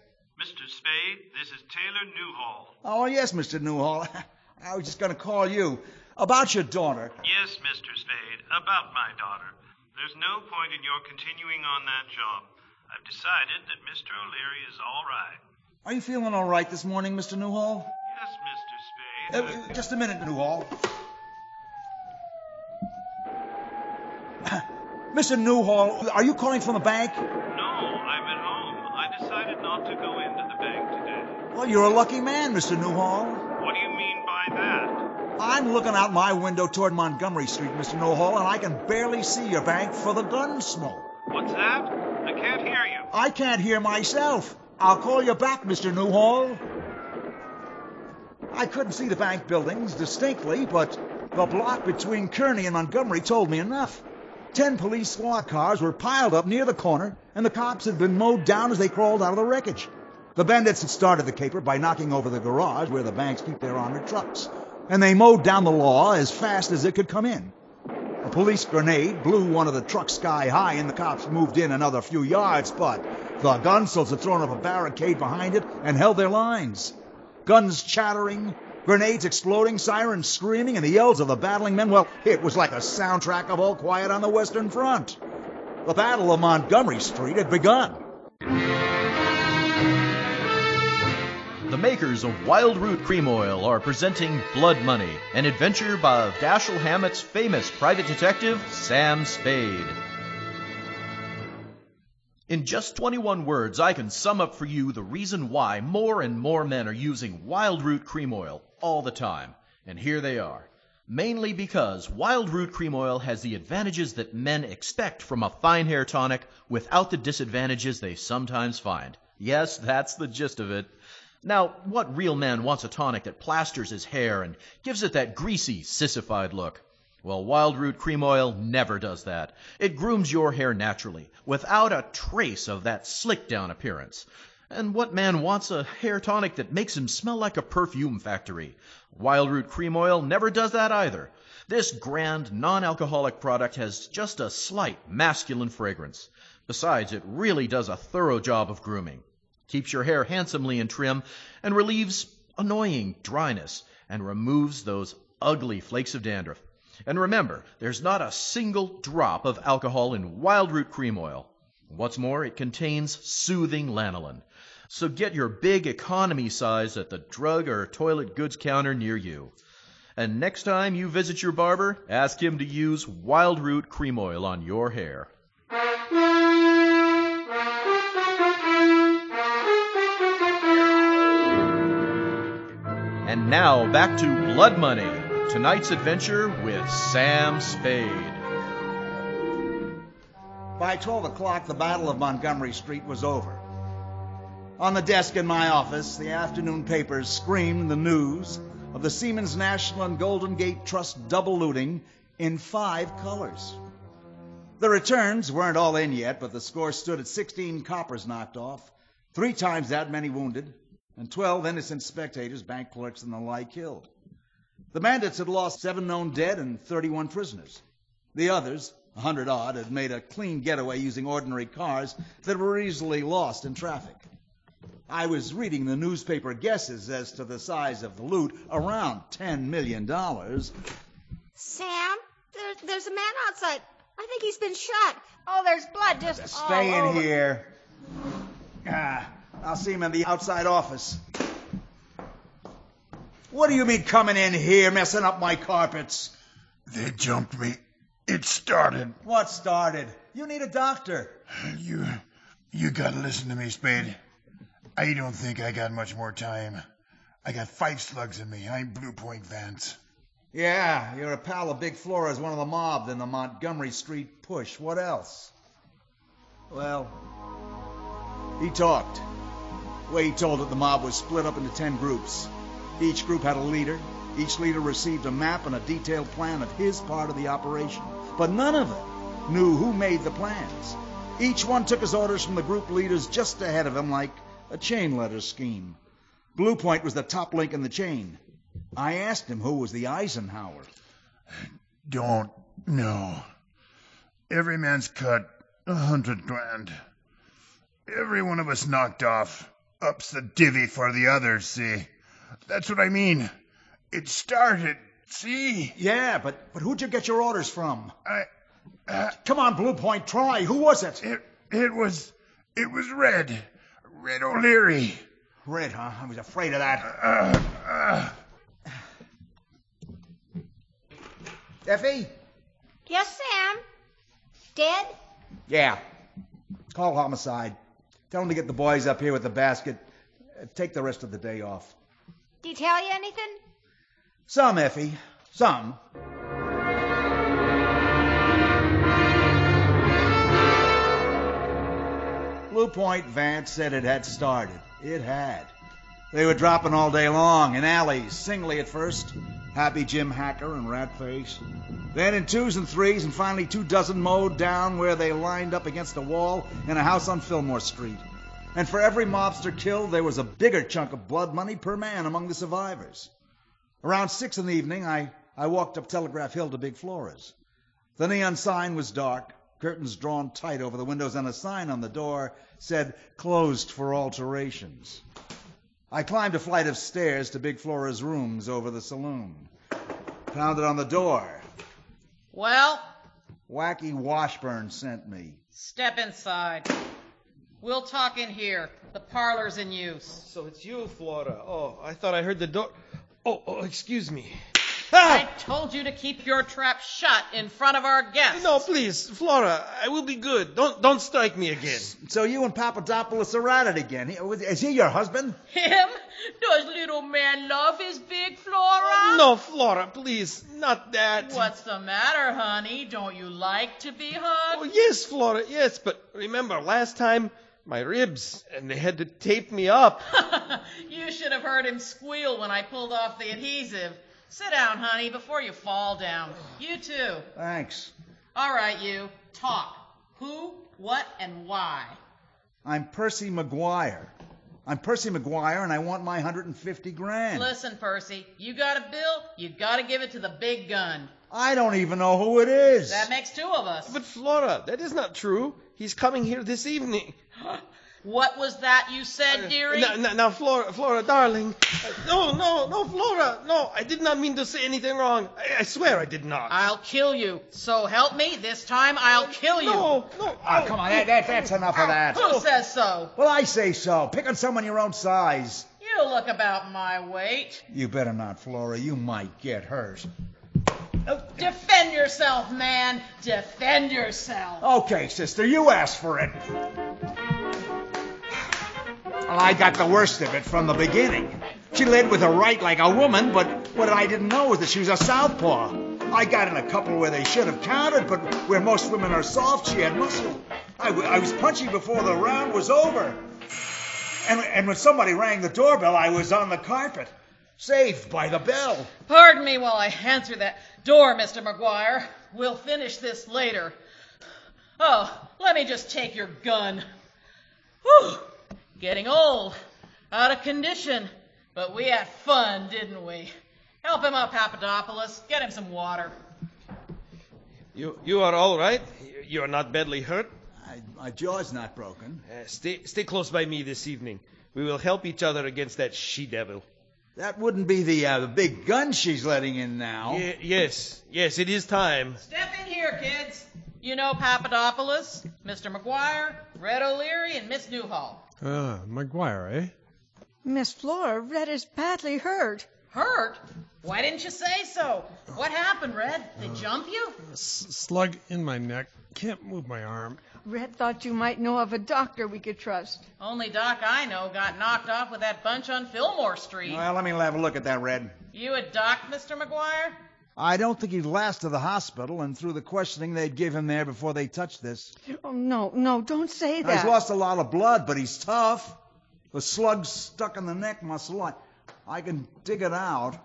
Mr. Spade, this is Taylor Newhall. Oh, yes, Mr. Newhall. I was just going to call you about your daughter. Yes, Mr. Spade, about my daughter. There's no point in your continuing on that job. I've decided that Mr. O'Leary is all right. Are you feeling all right this morning, Mr. Newhall? Yes, Mr. Spade. Uh, just a minute, Newhall. Mr. Newhall, are you calling from the bank? No, I'm at home. I decided not to go into the bank today. Well, you're a lucky man, Mr. Newhall. What do you mean by that? I'm looking out my window toward Montgomery Street, Mr. Newhall, and I can barely see your bank for the gun smoke. What's that? I can't hear you. I can't hear myself. I'll call you back, Mr. Newhall. I couldn't see the bank buildings distinctly, but the block between Kearny and Montgomery told me enough. Ten police squad cars were piled up near the corner, and the cops had been mowed down as they crawled out of the wreckage. The bandits had started the caper by knocking over the garage where the banks keep their armored trucks, and they mowed down the law as fast as it could come in. A police grenade blew one of the trucks sky high, and the cops moved in another few yards, but the gunsels had thrown up a barricade behind it and held their lines. Guns chattering, grenades exploding, sirens screaming, and the yells of the battling men. Well, it was like a soundtrack of All Quiet on the Western Front. The Battle of Montgomery Street had begun. Makers of Wildroot Cream Oil are presenting Blood Money, an adventure by Dashiell Hammett's famous private detective, Sam Spade. In just 21 words, I can sum up for you the reason why more and more men are using Wildroot Cream Oil all the time. And here they are. Mainly because Wildroot Cream Oil has the advantages that men expect from a fine hair tonic without the disadvantages they sometimes find. Yes, that's the gist of it. Now, what real man wants a tonic that plasters his hair and gives it that greasy, sissified look? Well, Wildroot Cream Oil never does that. It grooms your hair naturally, without a trace of that slick down appearance. And what man wants a hair tonic that makes him smell like a perfume factory? Wildroot Cream Oil never does that either. This grand, non alcoholic product has just a slight masculine fragrance. Besides, it really does a thorough job of grooming keeps your hair handsomely in trim, and relieves annoying dryness and removes those ugly flakes of dandruff. And remember, there's not a single drop of alcohol in Wildroot Cream Oil. What's more, it contains soothing lanolin. So get your big economy size at the drug or toilet goods counter near you. And next time you visit your barber, ask him to use Wildroot Cream Oil on your hair. And now back to Blood Money, tonight's adventure with Sam Spade. By 12 o'clock, the Battle of Montgomery Street was over. On the desk in my office, the afternoon papers screamed the news of the Seamen's National and Golden Gate Trust double looting in five colors. The returns weren't all in yet, but the score stood at 16 coppers knocked off, three times that many wounded, and 12 innocent spectators, bank clerks, and the like killed. The bandits had lost seven known dead and 31 prisoners. The others, a hundred odd, had made a clean getaway using ordinary cars that were easily lost in traffic. I was reading the newspaper guesses as to the size of the loot, around $10 million. Sam, there, there's a man outside. I think he's been shot. Oh, there's blood just Stay in here. Ah, I'll see him in the outside office. What do you mean coming in here, messing up my carpets? They jumped me. It started. What started? You need a doctor. You, you gotta listen to me, Spade. I don't think I got much more time. I got five slugs in me. I'm Blue Point Vance. Yeah, you're a pal of Big Flora's one of the mob in the Montgomery Street push. What else? Well, he talked. Way told that the mob was split up into ten groups. Each group had a leader. Each leader received a map and a detailed plan of his part of the operation. But none of them knew who made the plans. Each one took his orders from the group leaders just ahead of him like a chain letter scheme. Blue Point was the top link in the chain. I asked him who was the Eisenhower. Don't know. Every man's cut a hundred grand. Every one of us knocked off ups the divvy for the others, see? That's what I mean. It started, see? Yeah, but but who'd you get your orders from? I. Uh, Come on, Blue Point, try. Who was it? It it was it was Red. Red O'Leary. Red, huh? I was afraid of that. Uh, uh, Effie? Yes, Sam. Dead? Yeah. Call homicide. Tell them to get the boys up here with the basket. Take the rest of the day off. Did he tell you anything? Some, Effie. Some. Blue Point Vance said it had started. It had. They were dropping all day long in alleys, singly at first. Happy Jim Hacker and Ratface. Then in twos and threes, and finally two dozen mowed down where they lined up against a wall in a house on Fillmore Street. And for every mobster killed, there was a bigger chunk of blood money per man among the survivors. Around six in the evening, I, I walked up Telegraph Hill to Big Flora's. The neon sign was dark, curtains drawn tight over the windows, and a sign on the door said, closed for alterations. I climbed a flight of stairs to Big Flora's rooms over the saloon. Pounded on the door. Well, Wacky Washburn sent me. step inside. We'll talk in here. The parlor's in use. So it's you, Flora. Oh, I thought I heard the door. Oh, oh, excuse me. I told you to keep your trap shut in front of our guests. No, please, Flora. I will be good. Don't don't strike me again. So you and Papadopoulos are at it again. Is he your husband? Him? Does little man love his big Flora? Oh, no, Flora, please, not that. What's the matter, honey? Don't you like to be hugged? Oh, yes, Flora, yes, but remember last time my ribs and they had to tape me up. you should have heard him squeal when I pulled off the adhesive. Sit down, honey, before you fall down. You too. Thanks. All right, you. Talk. Who, what, and why? I'm Percy McGuire. I'm Percy McGuire, and I want my 150 grand. Listen, Percy, you got a bill, you gotta give it to the big gun. I don't even know who it is. That makes two of us. But Flora, that is not true. He's coming here this evening. What was that you said, dearie? Now, now, now, Flora, Flora, darling. Uh, no, no, no, Flora, no. I did not mean to say anything wrong. I, I swear I did not. I'll kill you. So help me, this time I'll kill you. No, no. Oh, come on, that, that, that's enough of that. Who says so? Well, I say so. Pick on someone your own size. You look about my weight. You better not, Flora. You might get hurt. Defend yourself, man. Defend yourself. Okay, sister, you asked for it. Well, I got the worst of it from the beginning. She led with her right like a woman, but what I didn't know was that she was a southpaw. I got in a couple where they should have counted, but where most women are soft, she had muscle. I, w- I was punchy before the round was over. And, and when somebody rang the doorbell, I was on the carpet, saved by the bell. Pardon me while I answer that door, Mr. McGuire. We'll finish this later. Oh, let me just take your gun. Whew, getting old, out of condition, but we had fun, didn't we? Help him up, Papadopoulos. Get him some water. You you are all right? You are not badly hurt? my jaw's not broken. Uh, stay stay close by me this evening. We will help each other against that she devil. That wouldn't be the uh, the big gun she's letting in now. Ye- yes, yes, it is time. Step in here, kids. You know Papadopoulos, Mr. McGuire, Red O'Leary, and Miss Newhall. Uh, McGuire, eh? Miss Flora, Red is badly hurt. Hurt? Why didn't you say so? What happened, Red? They jump you? S- slug in my neck. Can't move my arm. Red thought you might know of a doctor we could trust. Only doc I know got knocked off with that bunch on Fillmore Street. Well, let me have a look at that, Red. You a doc, Mr. McGuire? I don't think he'd last to the hospital, and through the questioning they'd give him there before they touched this. Oh, no, no, don't say that. He's lost a lot of blood, but he's tough. The slug's stuck in the neck muscle. I, I can dig it out.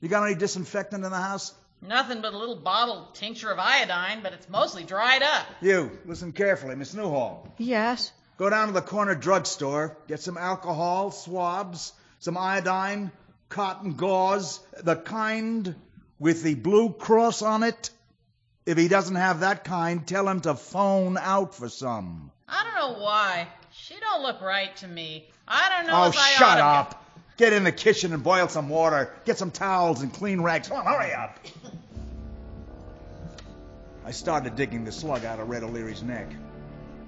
You got any disinfectant in the house? Nothing but a little bottle tincture of iodine, but it's mostly dried up. You, listen carefully, Miss Newhall. Yes? Go down to the corner drugstore, get some alcohol, swabs, some iodine, cotton gauze, the kind with the blue cross on it. If he doesn't have that kind, tell him to phone out for some. I don't know why. She don't look right to me. I don't know oh, if I shut up. Get in the kitchen and boil some water. Get some towels and clean rags. Come on, hurry up. I started digging the slug out of Red O'Leary's neck.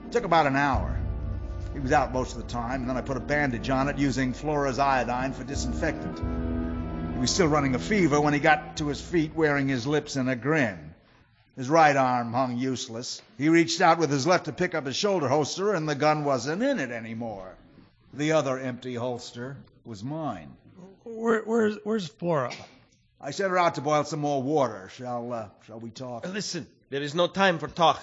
It took about an hour. He was out most of the time, and then I put a bandage on it using Flora's iodine for disinfectant. He was still running a fever when he got to his feet wearing his lips in a grin. His right arm hung useless. He reached out with his left to pick up his shoulder holster, and the gun wasn't in it anymore. The other empty holster was mine. Where, where's where's Flora? I sent her out to boil some more water. Shall uh, shall we talk? Listen, there is no time for talk.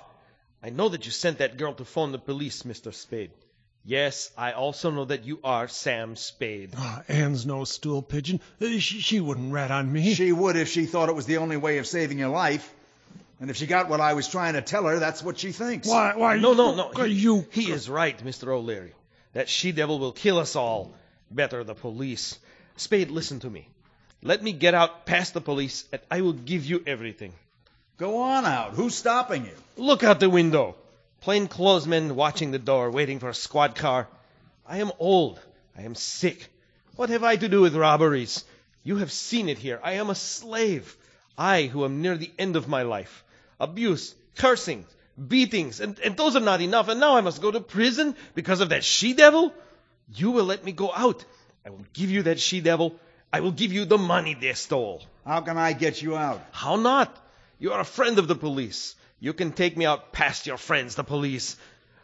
I know that you sent that girl to phone the police, Mr. Spade. Yes, I also know that you are Sam Spade. Ah, Ann's no stool pigeon. Uh, She, she wouldn't rat on me. She would if she thought it was the only way of saving your life. And if she got what I was trying to tell her, that's what she thinks. Why? Why? No, no, no. He, you? he is right, Mr. O'Leary. That she devil will kill us all. Better the police. Spade, listen to me. Let me get out past the police, and I will give you everything. Go on out. Who's stopping you? Look out the window. Plainclothesmen watching the door, waiting for a squad car. I am old. I am sick. What have I to do with robberies? You have seen it here. I am a slave. I, who am near the end of my life. Abuse, cursing, beatings, and, and those are not enough. And now I must go to prison because of that she devil? You will let me go out. I will give you that she devil. I will give you the money they stole. How can I get you out? How not? You are a friend of the police. You can take me out past your friends, the police.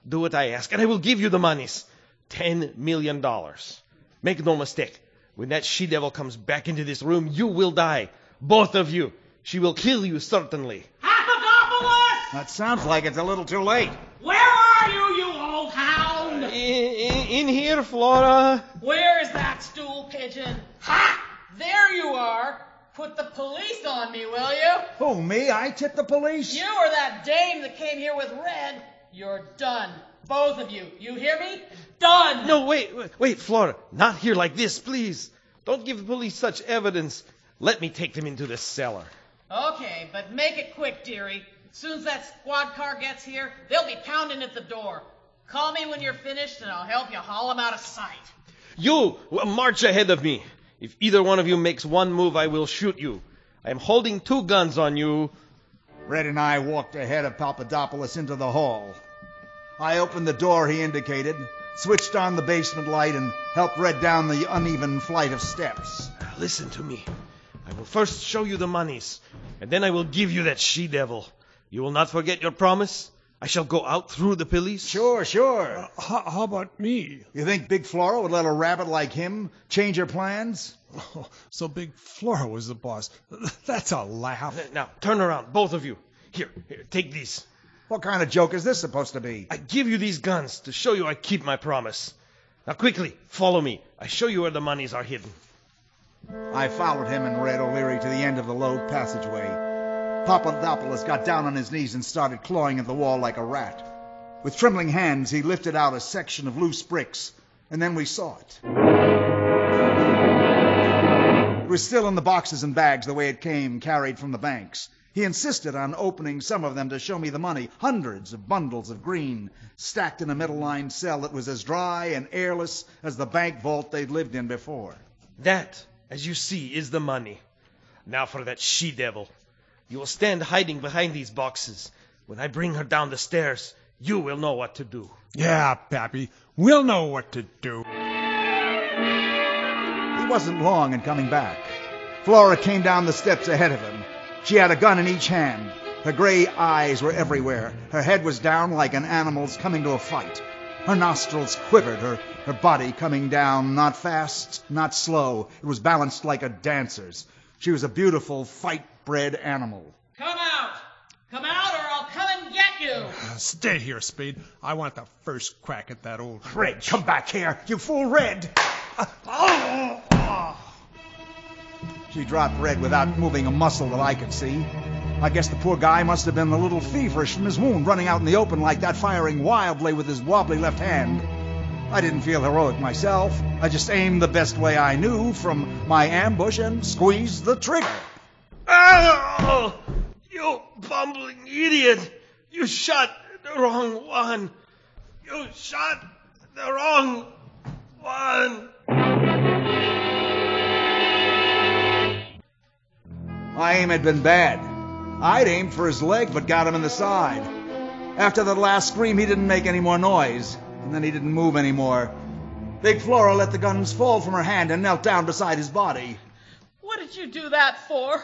Do what I ask, and I will give you the monies. Ten million dollars. Make no mistake. When that she devil comes back into this room, you will die. Both of you. She will kill you, certainly. Papadopoulos! That sounds like it's a little too late. Where are you, you old hound? In, in, in here, Flora. Where is that stool pigeon? Ha! There you are. Put the police on me, will you? Who, me? I tipped the police? You or that dame that came here with Red. You're done. Both of you. You hear me? Done. No, wait, wait, wait, Flora. Not here like this, please. Don't give the police such evidence. Let me take them into the cellar. Okay, but make it quick, dearie. Soon as that squad car gets here, they'll be pounding at the door. Call me when you're finished, and I'll help you haul 'em out of sight. You march ahead of me. If either one of you makes one move, I will shoot you. I am holding two guns on you. Red and I walked ahead of Papadopoulos into the hall. I opened the door he indicated, switched on the basement light, and helped Red down the uneven flight of steps. Listen to me. I will first show you the monies, and then I will give you that she devil. You will not forget your promise? I shall go out through the police. Sure, sure. Uh, how, how about me? You think Big Flora would let a rabbit like him change her plans? Oh, so Big Flora was the boss. That's a laugh. Now, turn around, both of you. Here, here, take these. What kind of joke is this supposed to be? I give you these guns to show you I keep my promise. Now, quickly, follow me. I show you where the monies are hidden. I followed him and Red O'Leary to the end of the low passageway. Papadopoulos got down on his knees and started clawing at the wall like a rat. With trembling hands, he lifted out a section of loose bricks, and then we saw it. It was still in the boxes and bags the way it came, carried from the banks. He insisted on opening some of them to show me the money, hundreds of bundles of green, stacked in a metal lined cell that was as dry and airless as the bank vault they'd lived in before. That, as you see, is the money. Now for that she devil. You will stand hiding behind these boxes. When I bring her down the stairs, you will know what to do. Yeah, Pappy, we'll know what to do. He wasn't long in coming back. Flora came down the steps ahead of him. She had a gun in each hand. Her gray eyes were everywhere. Her head was down like an animal's coming to a fight. Her nostrils quivered, her, her body coming down, not fast, not slow. It was balanced like a dancer's. She was a beautiful, fight bred animal. Come out! Come out, or I'll come and get you! Uh, stay here, Spade. I want the first crack at that old Red, come back here, you fool, Red! She dropped Red without moving a muscle that I could see. I guess the poor guy must have been a little feverish from his wound, running out in the open like that, firing wildly with his wobbly left hand. I didn't feel heroic myself. I just aimed the best way I knew from my ambush and squeezed the trigger. Oh, you bumbling idiot! You shot the wrong one. You shot the wrong one. My aim had been bad. I'd aimed for his leg, but got him in the side. After that last scream, he didn't make any more noise, and then he didn't move anymore. Big Flora let the guns fall from her hand and knelt down beside his body. What did you do that for?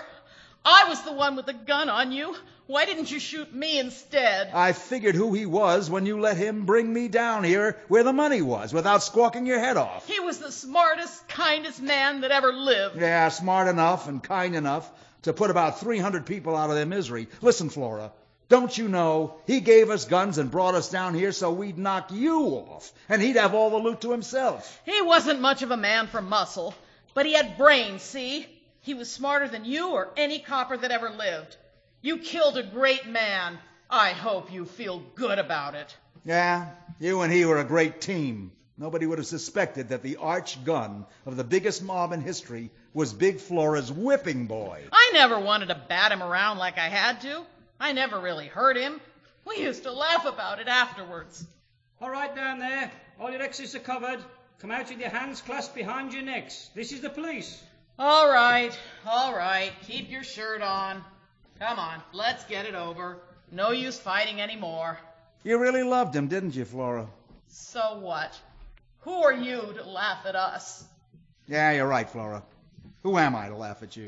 I was the one with the gun on you. Why didn't you shoot me instead? I figured who he was when you let him bring me down here where the money was without squawking your head off. He was the smartest, kindest man that ever lived. Yeah, smart enough and kind enough to put about 300 people out of their misery. Listen, Flora, don't you know he gave us guns and brought us down here so we'd knock you off, and he'd have all the loot to himself. He wasn't much of a man for muscle, but he had brains, see? He was smarter than you or any copper that ever lived. You killed a great man. I hope you feel good about it. Yeah, you and he were a great team. Nobody would have suspected that the arch gun of the biggest mob in history was Big Flora's whipping boy. I never wanted to bat him around like I had to. I never really hurt him. We used to laugh about it afterwards. All right, down there. All your exits are covered. Come out with your hands clasped behind your necks. This is the police. All right, all right. Keep your shirt on. Come on, let's get it over. No use fighting anymore. You really loved him, didn't you, Flora? So what? Who are you to laugh at us? Yeah, you're right, Flora. Who am I to laugh at you?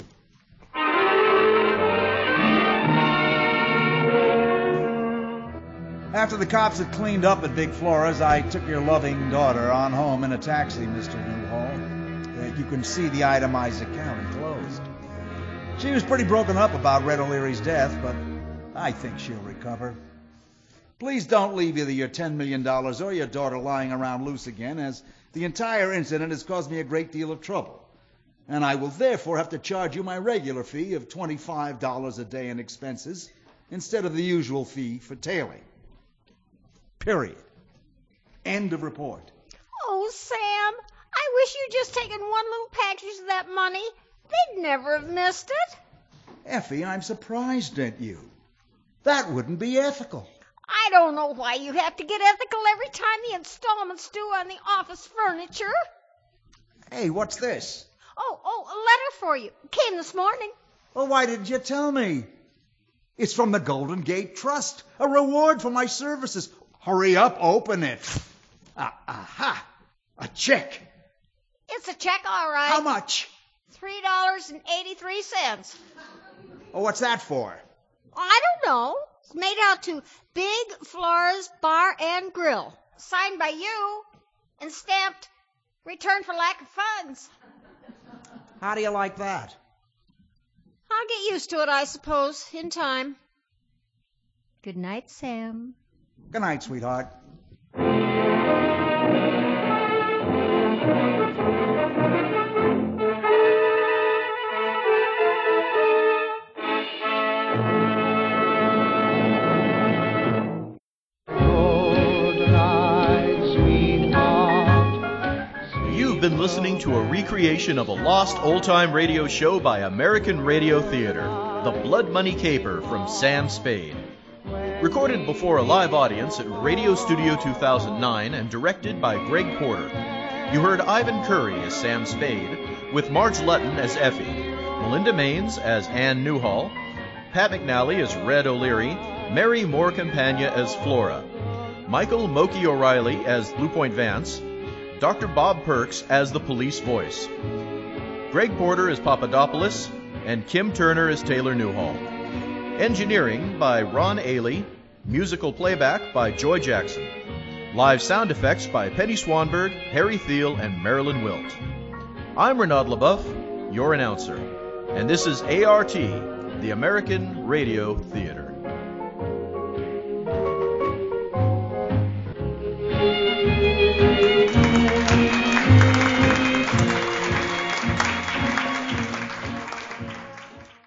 After the cops had cleaned up at Big Flora's, I took your loving daughter on home in a taxi, Mr. Newhall. You can see the itemized account enclosed. She was pretty broken up about Red O'Leary's death, but I think she'll recover. Please don't leave either your $10 million or your daughter lying around loose again, as the entire incident has caused me a great deal of trouble. And I will therefore have to charge you my regular fee of $25 a day in expenses instead of the usual fee for tailing. Period. End of report. Oh, Sam, I wish you'd just taken one little package of that money. They'd never have missed it. Effie, I'm surprised at you. That wouldn't be ethical. I don't know why you have to get ethical every time the installments due on the office furniture. Hey, what's this? Oh, oh, a letter for you. Came this morning. Well, why didn't you tell me? It's from the Golden Gate Trust, a reward for my services. Hurry up, open it. Ah, aha, a check. It's a check, all right. How much? Three dollars and eighty-three cents. Oh, what's that for? I don't know. It's made out to Big Flora's Bar and Grill. Signed by you and stamped return for lack of funds. How do you like that? I'll get used to it, I suppose, in time. Good night, Sam. Good night, sweetheart. Listening to a recreation of a lost old time radio show by American Radio Theater, The Blood Money Caper from Sam Spade. Recorded before a live audience at Radio Studio 2009 and directed by Greg Porter. You heard Ivan Curry as Sam Spade, with Marge Lutton as Effie, Melinda Maines as Ann Newhall, Pat McNally as Red O'Leary, Mary Moore Campagna as Flora, Michael Moki O'Reilly as Blue Point Vance, Dr. Bob Perks as the police voice, Greg Porter is Papadopoulos, and Kim Turner is Taylor Newhall. Engineering by Ron Ailey, musical playback by Joy Jackson, live sound effects by Penny Swanberg, Harry Thiel, and Marilyn Wilt. I'm Renaud LaBeouf, your announcer, and this is ART, the American Radio Theater.